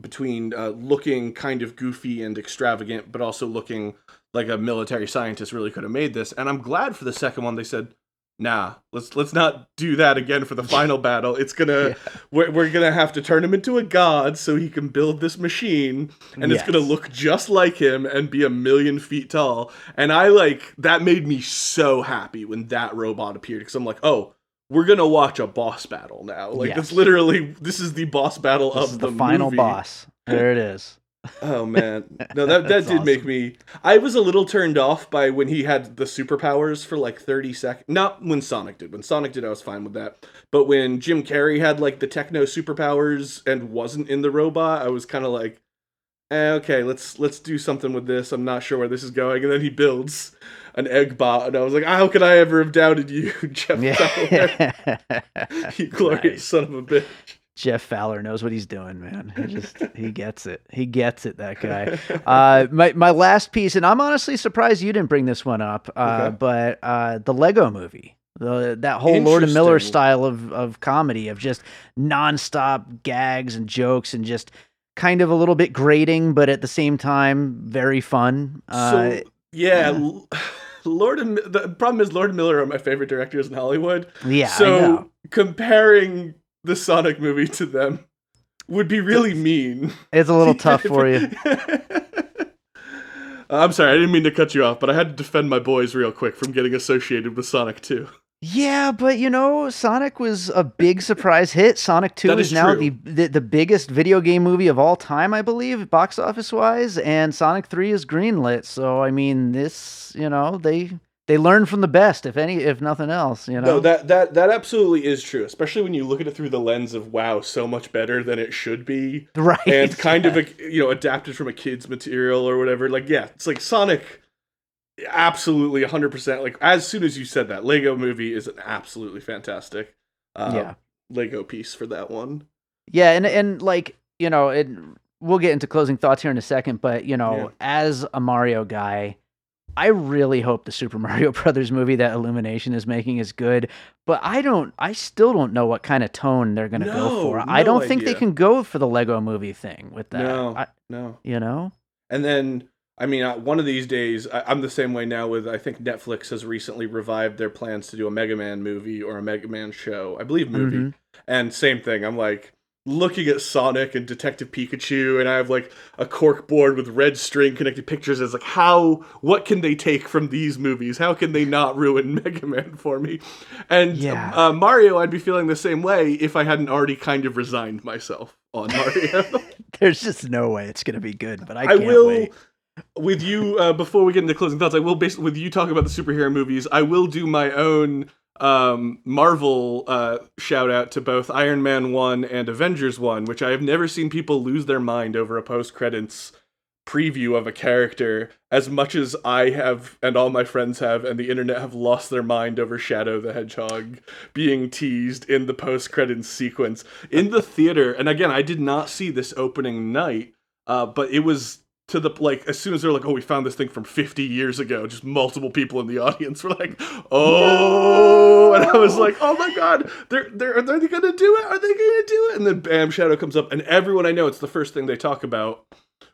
between uh, looking kind of goofy and extravagant but also looking like a military scientist really could have made this. And I'm glad for the second one they said Nah, let's let's not do that again for the (laughs) final battle. It's gonna Yeah. we're, we're gonna have to turn him into a god so he can build this machine and it's gonna look just like him and be a million feet tall. And I like that made me so happy when that robot appeared because I'm like, oh, we're gonna watch a boss battle now. Like Yes. it's literally this is the boss battle This of the, the, final movie. boss. There it is. (laughs) Oh man, no that (laughs) that did make me. I was a little turned off by when he had the superpowers for like thirty seconds. Not when Sonic did. When Sonic did, I was fine with that. But when Jim Carrey had like the techno superpowers and wasn't in the robot, I was kind of like, eh, okay, let's let's do something with this. I'm not sure where this is going. And then he builds an egg bot, and I was like, how could I ever have doubted you, (laughs) Jeff Fowler? (laughs) You glorious Nice. son of a bitch. Jeff Fowler knows what he's doing, man. He just he gets it. He gets it. That guy. Uh, my my last piece, and I'm honestly surprised you didn't bring this one up. Uh, Okay. but uh, the Lego Movie, the that whole Lord and Miller style of of comedy of just nonstop gags and jokes and just kind of a little bit grating, but at the same time very fun. Uh, so yeah, yeah. Lord and the problem is Lord and Miller are my favorite directors in Hollywood. yeah. So comparing the Sonic movie to them would be really mean. it's a little tough for you. (laughs) I'm sorry, I didn't mean to cut you off, but I had to defend my boys real quick from getting associated with Sonic 2. Yeah, but you know, Sonic was a big surprise hit. Sonic 2 That is, is now the, the the biggest video game movie of all time, I believe, box office wise, and Sonic 3 is greenlit. So I mean, this, you know, they they learn from the best, if any if nothing else, you know. No, that that that absolutely is true, especially when you look at it through the lens of wow, so much better than it should be, (laughs) right. and kind of a, you know adapted from a kid's material or whatever. Like, yeah, it's like Sonic, absolutely 100. percent Like as soon as you said that, Lego Movie is an absolutely fantastic, uh, Yeah. Lego piece for that one. Yeah, and and like you know, it, we'll get into closing thoughts here in a second, but you know, Yeah. as a Mario guy, I really hope the Super (laughs) Mario Brothers movie that Illumination is making is good. But I don't, I still don't know what kind of tone they're gonna go No, for. I don't think they can go for the Lego movie thing with that. No. I, No, you know, and then. I mean, uh, one of these days, I, I'm the same way now. With I think Netflix has recently revived their plans to do a Mega Man movie or a Mega Man show. I believe movie. Mhm. And same thing, I'm like looking at Sonic and Detective Pikachu, and I have like a cork board with red string connected pictures. It's like, how, what can they take from these movies? How can they not ruin (laughs) Mega Man for me? And Yeah. uh, Mario, I'd be feeling the same way if I hadn't already kind of resigned myself on Mario. (laughs) there's just no way it's gonna be good. But I, I, can't will. wait. With you, uh, before we get into closing thoughts, I will basically with you talking about the superhero movies. I will do my own um, Marvel uh, shout out to both Iron Man one and Avengers one, which I have never seen people lose their mind over a post credits preview of a character as much as I have and all my friends have and the internet have lost their mind over Shadow the Hedgehog being teased in the post credits sequence in the theater. And again, I did not see this opening night, uh, but it was to the like as soon as they're like, oh, we found this thing from 50 years ago, just multiple people in the audience were like, oh, and I was like, oh my god, they're they're are they gonna do it? Are they gonna do it? And then bam, Shadow comes up, and everyone I know, it's the first thing they talk about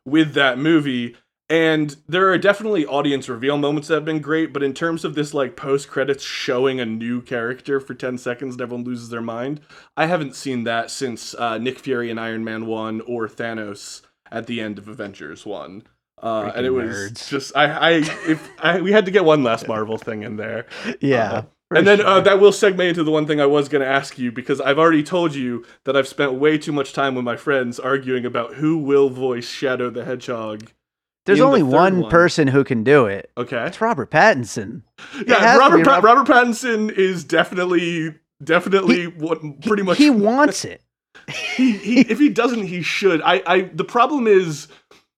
with that movie. And there are definitely audience reveal moments that have been great, but in terms of this like post credits showing a new character for 10 seconds and everyone loses their mind, I haven't seen that since uh, Nick Fury in Iron Man 1 or Thanos at the end of Avengers 1. Uh, and it was nerds. just I I if (laughs) I, we had to get one last Marvel thing in there. Yeah. Uh, and then sure. uh, that will segue into the one thing I was going to ask you because I've already told you that I've spent way too much time with my friends arguing about who will voice Shadow the Hedgehog. there's in the only one, one. person who can do it. Okay. It's Robert Pattinson. Yeah, Robert Pa- Rob- Robert Pattinson is definitely definitely what He- pretty much he wants it. He, he if he doesn't he should. I I the problem is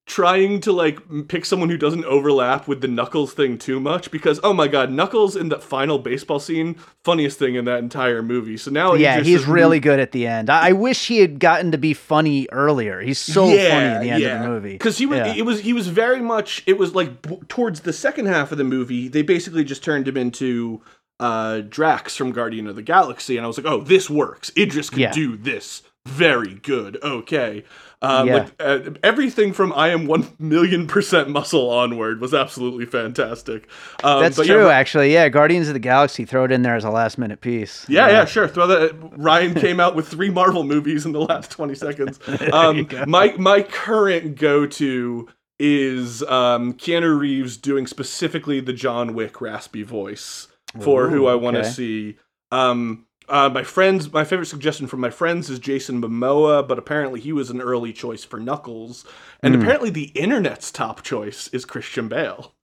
trying to like pick someone who doesn't overlap with the Knuckles thing too much because oh my god, Knuckles in that final baseball scene, funniest thing in that entire movie. So now yeah, he's really good at the end. I, I wish he had gotten to be funny earlier. He's so funny at the end of the movie. because he was Yeah. it was he was very much it was like b- towards the second half of the movie they basically just turned him into uh Drax from Guardian of the Galaxy and I was like oh this works Idris can Yeah. do this very good okay um Yeah. like uh, everything from I am 1 million percent muscle onward was absolutely fantastic um, That's true, yeah, actually. Yeah, Guardians of the Galaxy, throw it in there as a last minute piece. Yeah, yeah, sure. Throw that. Ryan came out with three Marvel movies in the last twenty seconds. (laughs) Um, my my current go to is um, Keanu Reeves doing specifically the John Wick raspy voice for who I want to okay. see. Um, uh, my friends, my favorite suggestion from my friends is Jason Momoa, but apparently he was an early choice for Knuckles, and Hmm. apparently the internet's top choice is Christian Bale.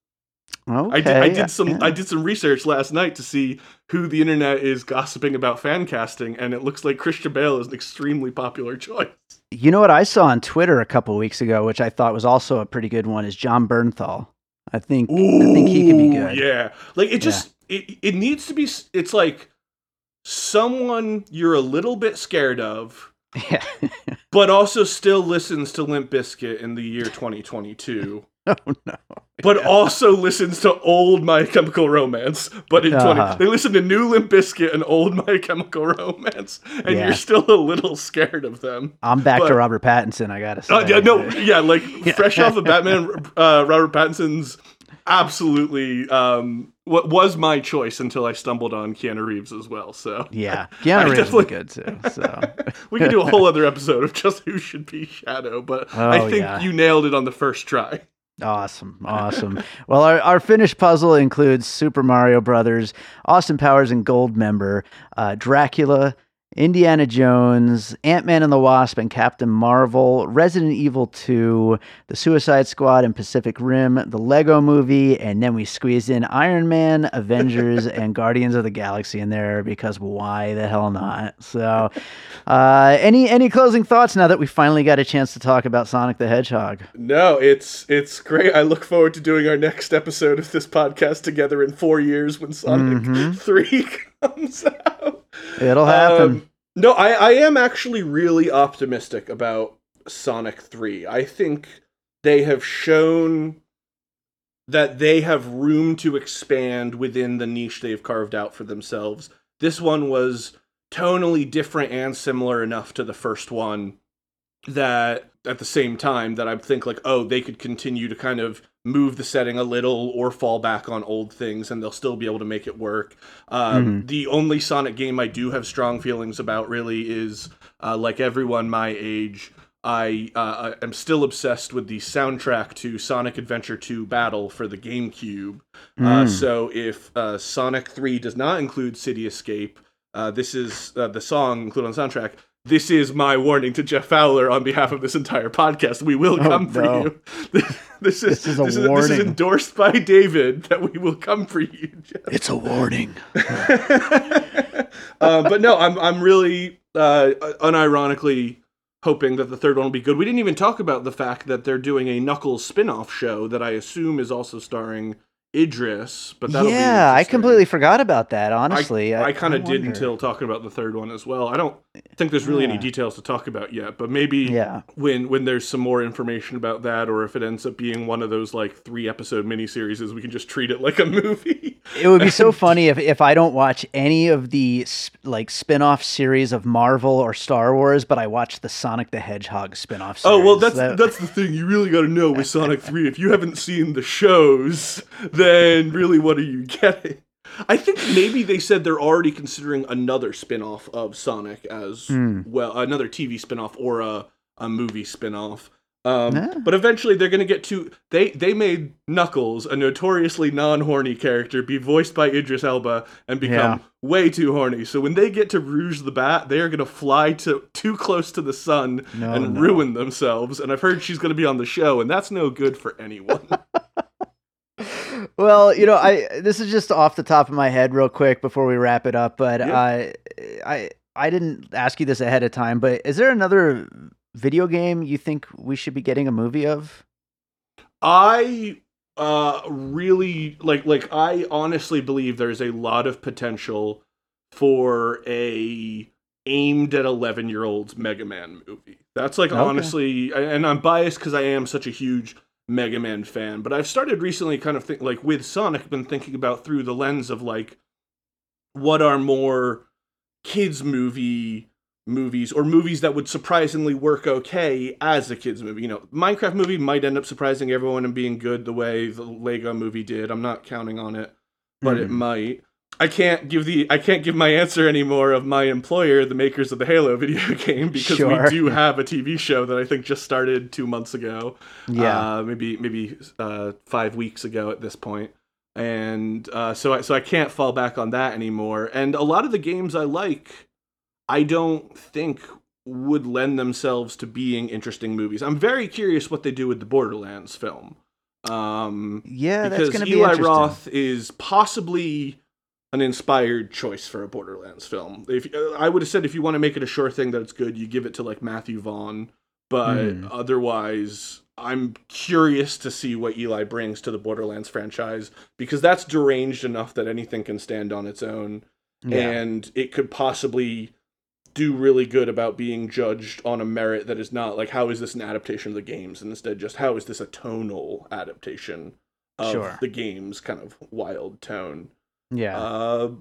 Okay. I did, I did some yeah. I did some research last night to see who the internet is gossiping about fan casting, and it looks like Christian Bale is an extremely popular choice. You know what I saw on Twitter a couple weeks ago, which I thought was also a pretty good one, is Jon Bernthal. I think I think he could be good. Yeah, like it just it it needs to be. It's like someone you're a little bit scared of, Yeah. (laughs) but also still listens to Limp Bizkit in the year 2022. (laughs) oh no. But also listens to old My Chemical Romance. But in 20, Uh-huh. they listen to new Limp Bizkit and old My Chemical Romance, and Yeah. you're still a little scared of them. I'm back But- to Robert Pattinson, I gotta say. Uh, yeah, no, yeah, like (laughs) Yeah. fresh off of Batman, uh, Robert Pattinson's absolutely um, what was my choice until I stumbled on Keanu Reeves as well. So Yeah. (laughs) I Keanu Reeves definitely- good too. So (laughs) we could do a whole other episode of just who should be Shadow, but I Oh, think yeah. you nailed it on the first try. Awesome, awesome. well, our, our finished puzzle includes Super Mario Brothers, Austin Powers and Goldmember, uh, Dracula, Indiana Jones, Ant Man and the Wasp, and Captain Marvel, Resident Evil 2, The Suicide Squad and Pacific Rim, the Lego movie, and then we squeezed in Iron Man, Avengers, (laughs) and Guardians of the Galaxy in there because why the hell not? So, uh, any any closing thoughts now that we finally got a chance to talk about Sonic the Hedgehog? No, it's it's great. I look forward to doing our next episode of this podcast together in four years when Sonic Mhm. 3 comes (laughs) out. It'll happen. Um, no, I, I am actually really optimistic about Sonic 3. I think they have shown that they have room to expand within the niche they've carved out for themselves. This one was tonally different and similar enough to the first one that at the same time that I think like oh they could continue to kind of move the setting a little or fall back on old things and they'll still be able to make it work. Um, The only Sonic game I do have strong feelings about really is uh, like everyone my age. I uh, am still obsessed with the soundtrack to Sonic Adventure 2 Battle for the GameCube. Uh, Mm. so if uh, Sonic 3 does not include City Escape, uh, this is uh, the song included on the soundtrack. This is my warning to Jeff Fowler on behalf of this entire podcast. We will Oh, come for no. you. (laughs) this is This is a this is, warning. endorsed by David that we will come for you, Jeff. It's a warning. (laughs) uh, but no, I'm I'm really uh, unironically hoping that the third one will be good. We didn't even talk about the fact that they're doing a Knuckles spin-off show that I assume is also starring Idris. But that'll be yeah, I completely forgot about that. Honestly, I, I kind of did until talking about the third one as well. I don't think there's really any details to talk about yet, but maybe Yeah. when when there's some more information about that, or if it ends up being one of those like three episode miniseries, we can just treat it like a (laughs) movie. It would be so funny if, if I don't watch any of the like spin-off series of Marvel or Star Wars, but I watch the Sonic the Hedgehog spin-off series. Oh well, that's That- that's the thing. You really got to know with Sonic Three. If you haven't seen the shows, then really, what are you (laughs) getting? I think maybe they said they're already considering another spin-off of Sonic as Hmm. well, another TV spin-off or a a movie spin-off. Um, Yeah. But eventually, they're going to get to they they made Knuckles, a notoriously non-horny character, be voiced by Idris Elba and become Yeah. way too horny. So when they get to Rouge the Bat, they are going to fly to too close to the sun No, and no. ruin themselves. And I've heard she's going to be on the show, and that's no good for anyone. (laughs) well, you know, I this is just off the top of my head, real quick before we wrap it up. But Yeah. uh, I I didn't ask you this ahead of time, but is there another video game you think we should be getting a movie of? I uh really like like I honestly believe there's a lot of potential for a aimed at 11 year olds Mega Man movie. That's like Okay. honestly and I'm biased cuz I am such a huge Mega Man fan, but I've started recently kind of think like with Sonic been thinking about through the lens of like what are more kids movie movies or movies that would surprisingly work okay as a kids movie. You know, Minecraft movie might end up surprising everyone and being good the way the Lego movie did. I'm not counting on it, but it Mhm. might. I can't give the I can't give my answer anymore of my employer, the makers of the Halo video (laughs) game, because Sure. we do have a TV show that I think just started two months ago Yeah. uh, maybe maybe uh, five weeks ago at this. And uh, so I, so I can't fall back on that anymore. And a lot of the games I like, I don't think would lend themselves to being interesting movies. I'm very curious what they do with the Borderlands film. Um, yeah, that's because be Eli. Roth is possibly an inspired choice for a Borderlands film. If uh, I would have said if you want to make it a sure thing that it's good, you give it to like Matthew Vaughn. But Hmm. otherwise, I'm curious to see what Eli brings to the Borderlands franchise because that's deranged enough that anything can stand on its own, Yeah. and it could possibly do really good about being judged on a merit that is not like how is this an adaptation of the games and instead just how is this a tonal adaptation of Sure. the game's kind of wild tone yeah. uh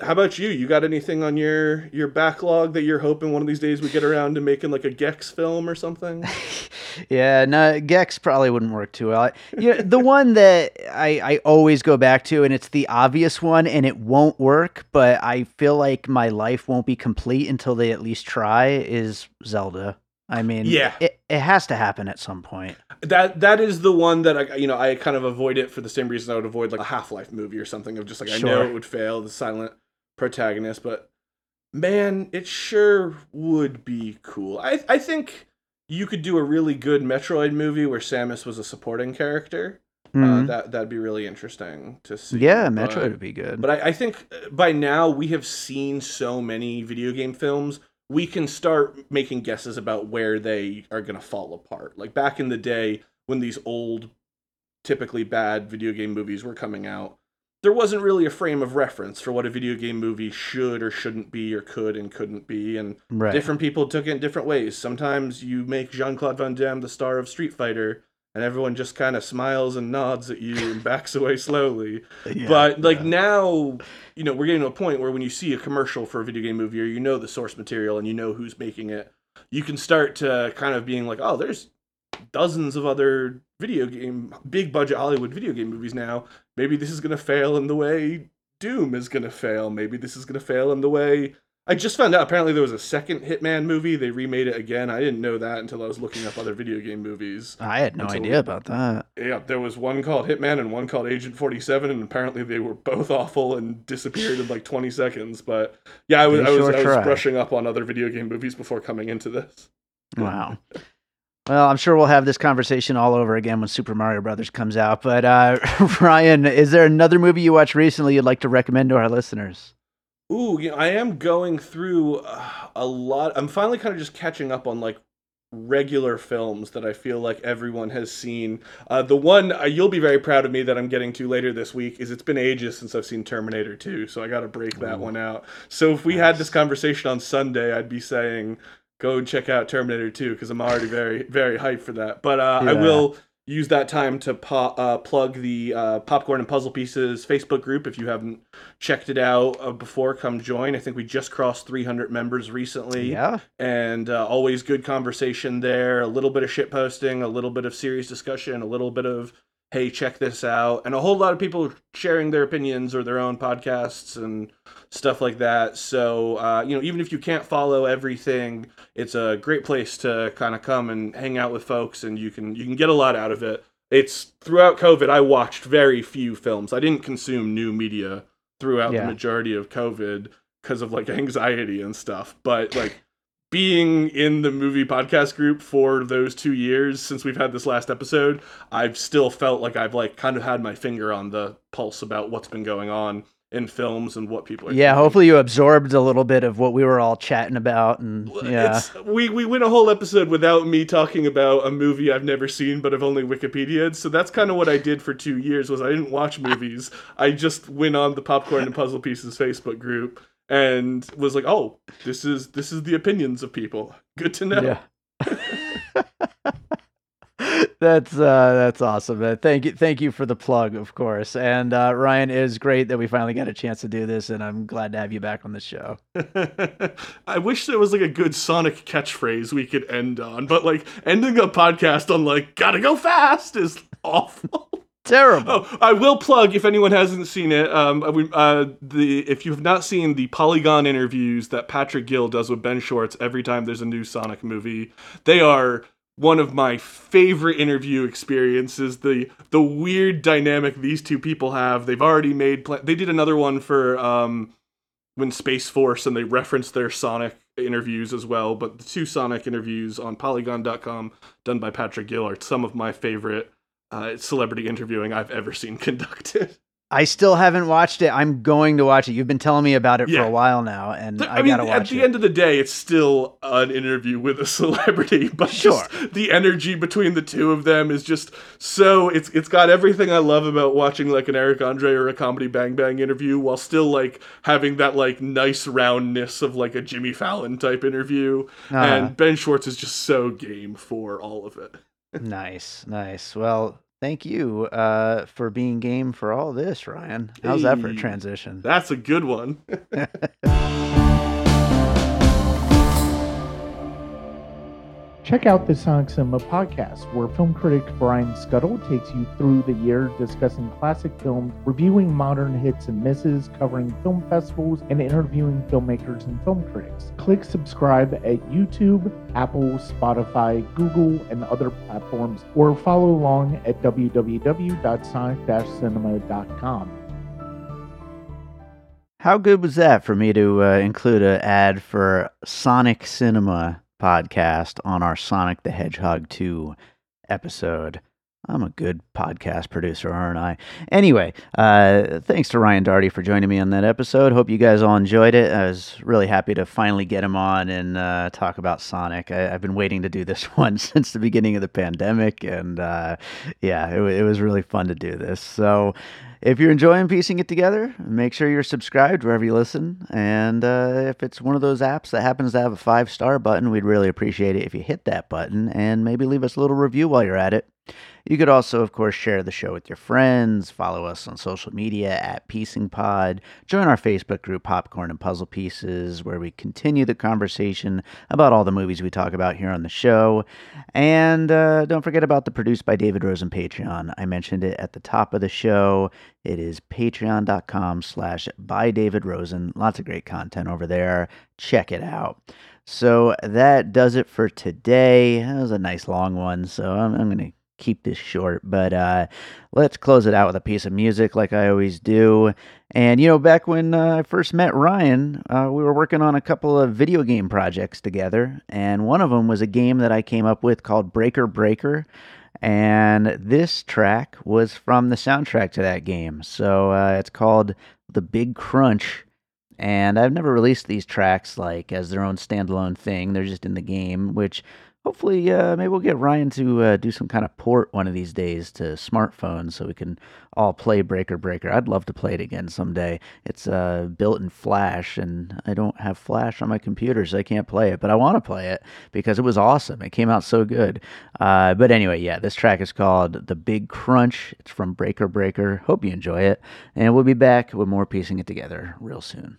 how about you you got anything on your your backlog that you're hoping one of these days we get around to making like a gex film or something (laughs) Yeah, no, Gex probably wouldn't work too well. You know, the one that I, I always go back to, and it's the obvious one, and it won't work, but I feel like my life won't be complete until they at least try, is Zelda. I mean, Yeah. it, it has to happen at some point. That that is the one that I you know I kind of avoid it for the same reason I would avoid like a Half Life movie or something of just like I know it would fail the silent protagonist, but man, it sure would be cool. I I think you could do a really good Metroid movie where Samus was a supporting character. Uh, Mhm. that that'd be really interesting to see. yeah, but- Metroid would be good. But I, I think uh, by now we have seen so many video game films, we can start making guesses about where they are going to fall apart. Like back in the day when these old, typically bad video game movies were coming out, there wasn't really a frame of reference for what a video game movie should or shouldn't be or could and couldn't be. And right. different people took it in different ways. Sometimes you make Jean Claude Van Damme the star of Street Fighter. And everyone just kind of smiles and nods at you and backs away slowly. (laughs) Yeah, but like yeah. now you know we're getting to a point where when you see a commercial for a video game movie or you know the source material and you know who's making it you can start to kind of being like oh there's dozens of other video game big budget hollywood video game movies now. Maybe this is going to fail in the way doom is going to fail. Maybe this is going to fail in the way i just found out apparently there was a second hitman movie they remade it again i didn't know that until i was looking up other video game movies I had no until- idea about that. yeah, there was one called Hitman and one called Agent 47, and apparently they were both (laughs) awful and disappeared in like 20 seconds. But yeah, I was, I was, sure I was brushing up on other video game movies before coming into this. Wow. Well, I'm sure we'll have this conversation all over again when Super Mario Brothers comes out. But uh, (laughs) Ryan, is there another movie you watched recently you'd like to recommend to our listeners? Ooh, you know, I am going through uh, a lot. I'm finally kind of just catching up on like regular films that I feel like everyone has seen. Uh, the one uh, you'll be very proud of me that I'm getting to later this week is it's been ages since I've seen Terminator 2, so I got to break that Ooh. one out. So if we had this conversation on Sunday, I'd be saying go and check out Terminator 2 because I'm already very very hyped for that. But uh, I will use that time to po- uh, plug the uh, Popcorn and Puzzle Pieces Facebook group if you haven't checked it out uh, before come join i think we just crossed 300 members recently Yeah. and uh, always good conversation there a little bit of shit posting a little bit of serious discussion a little bit of hey check this out and a whole lot of people sharing their opinions or their own podcasts and stuff like that. So uh, you know even if you can't follow everything it's a great place to kind of come and hang out with folks and you can you can get a lot out of it. It's throughout covid i watched very few films. I didn't consume new media throughout Yeah. the majority of covid because of like (laughs) anxiety and stuff but like being in the movie podcast group for those two years since we've had this last episode i've still felt like i've like kind of had my finger on the pulse about what's been going on in films and what people are Yeah. thinking. Hopefully you absorbed a little bit of what we were all chatting about. And yeah. It's, we we went a whole episode without me talking about a movie I've never seen but i've only Wikipedia'd. So that's kind of what I did for two years. Was I didn't watch movies. I just went on the Popcorn and Puzzle Pieces Facebook group and was like, oh, this is this is the opinions of people. Good to know. Yeah. (laughs) that's uh that's awesome. man. Thank you thank you for the plug, of course. And uh Ryan it is great that we finally got a chance to do this and I'm glad to have you back on the show. (laughs) I wish there was like a good Sonic catchphrase we could end on, but like ending a podcast on like "gotta go fast" is (laughs) awful. Terrible. Oh, I will plug if anyone hasn't seen it. Um, we- uh, the if you have not seen the Polygon interviews that Patrick Gill does with Ben Schwartz every time there's a new Sonic movie, they are one of my favorite interview experiences. The the weird dynamic these two people have. They've already made. Pla- they did another one for um, when Space Force, and they referenced their Sonic interviews as well. But the two Sonic interviews on Polygon.com done by Patrick Gill are some of my favorite uh, celebrity interviewing I've ever seen (laughs) conducted. I still haven't watched it. I'm going to watch it. You've been telling me about it Yeah. for a while now and I, I, mean, got to watch it. at the it. end of the day, it's still an interview with a (laughs) celebrity, but Sure. just the energy between the two of them is just so it's it's got everything I love about watching like an Eric Andre or a comedy Bang Bang interview, while still like having that like nice roundness of like a Jimmy Fallon type interview. Uh, And Ben Schwartz is just so game for all of it. Nice, nice. Well, thank you uh, for being game for all this, Ryan. How's that for a transition? That's a good one. (laughs) (laughs) Check out the Sonic Cinema podcast, where film critic Brian Skutle takes you through the year discussing classic films, reviewing modern hits and misses, covering film festivals, and interviewing filmmakers and film critics. Click subscribe at YouTube, Apple, Spotify, Google, and other platforms, or follow along at www.sonic-cinema.com. How good was that for me to uh, include an ad for Sonic Cinema podcast on our Sonic the Hedgehog 2 episode? I'm a good podcast producer, aren't I? Anyway, uh, thanks to Ryan Darty for joining me on that episode. Hope you guys all enjoyed it. I was really happy to finally get him on and uh, talk about Sonic. I, have been waiting to do this (laughs) one since the beginning of the pandemic, and uh, yeah, it, it was really fun to do this. So, if you're enjoying piecing it together, make sure you're subscribed wherever you listen. And uh, if it's one of those apps that happens to have a five star button, we'd really appreciate it if you hit that button and maybe leave us a little review while you're at it. You could also, of course, share the show with your friends, follow us on social media at Piecing Pod, join our Facebook group Popcorn and Puzzle Pieces, where we continue the conversation about all the movies we talk about here on the show. And uh, don't forget about the Produced by David Rosen Patreon. I mentioned it at the top of the show. It is patreon.com slash by David Rosen. Lots of great content over there. Check it out. So that does it for today. That was a nice long one, so I'm, I'm going to keep this short, but uh, let's close it out with a piece of music like I always do. And, you know, back when uh, I first met Ryan, uh, we were working on a couple of video game projects together. And one of them was a game that I came up with called Breaker Breaker. And this track was from the soundtrack to that game. So uh, it's called The Big Crunch. And I've never released these tracks like as their own standalone thing. They're just in the game, which hopefully uh, maybe we'll get ryan to uh, do some kind of port one of these days to smartphones so we can all play breaker breaker. I'd love to play it again someday. It's uh, built in flash and i don't have flash on my computer so i can't play it but i want to play it because it was awesome. It came out so good. Uh, but anyway yeah this track is called the big crunch. It's from breaker breaker. Hope you enjoy it and we'll be back with more piecing it together real soon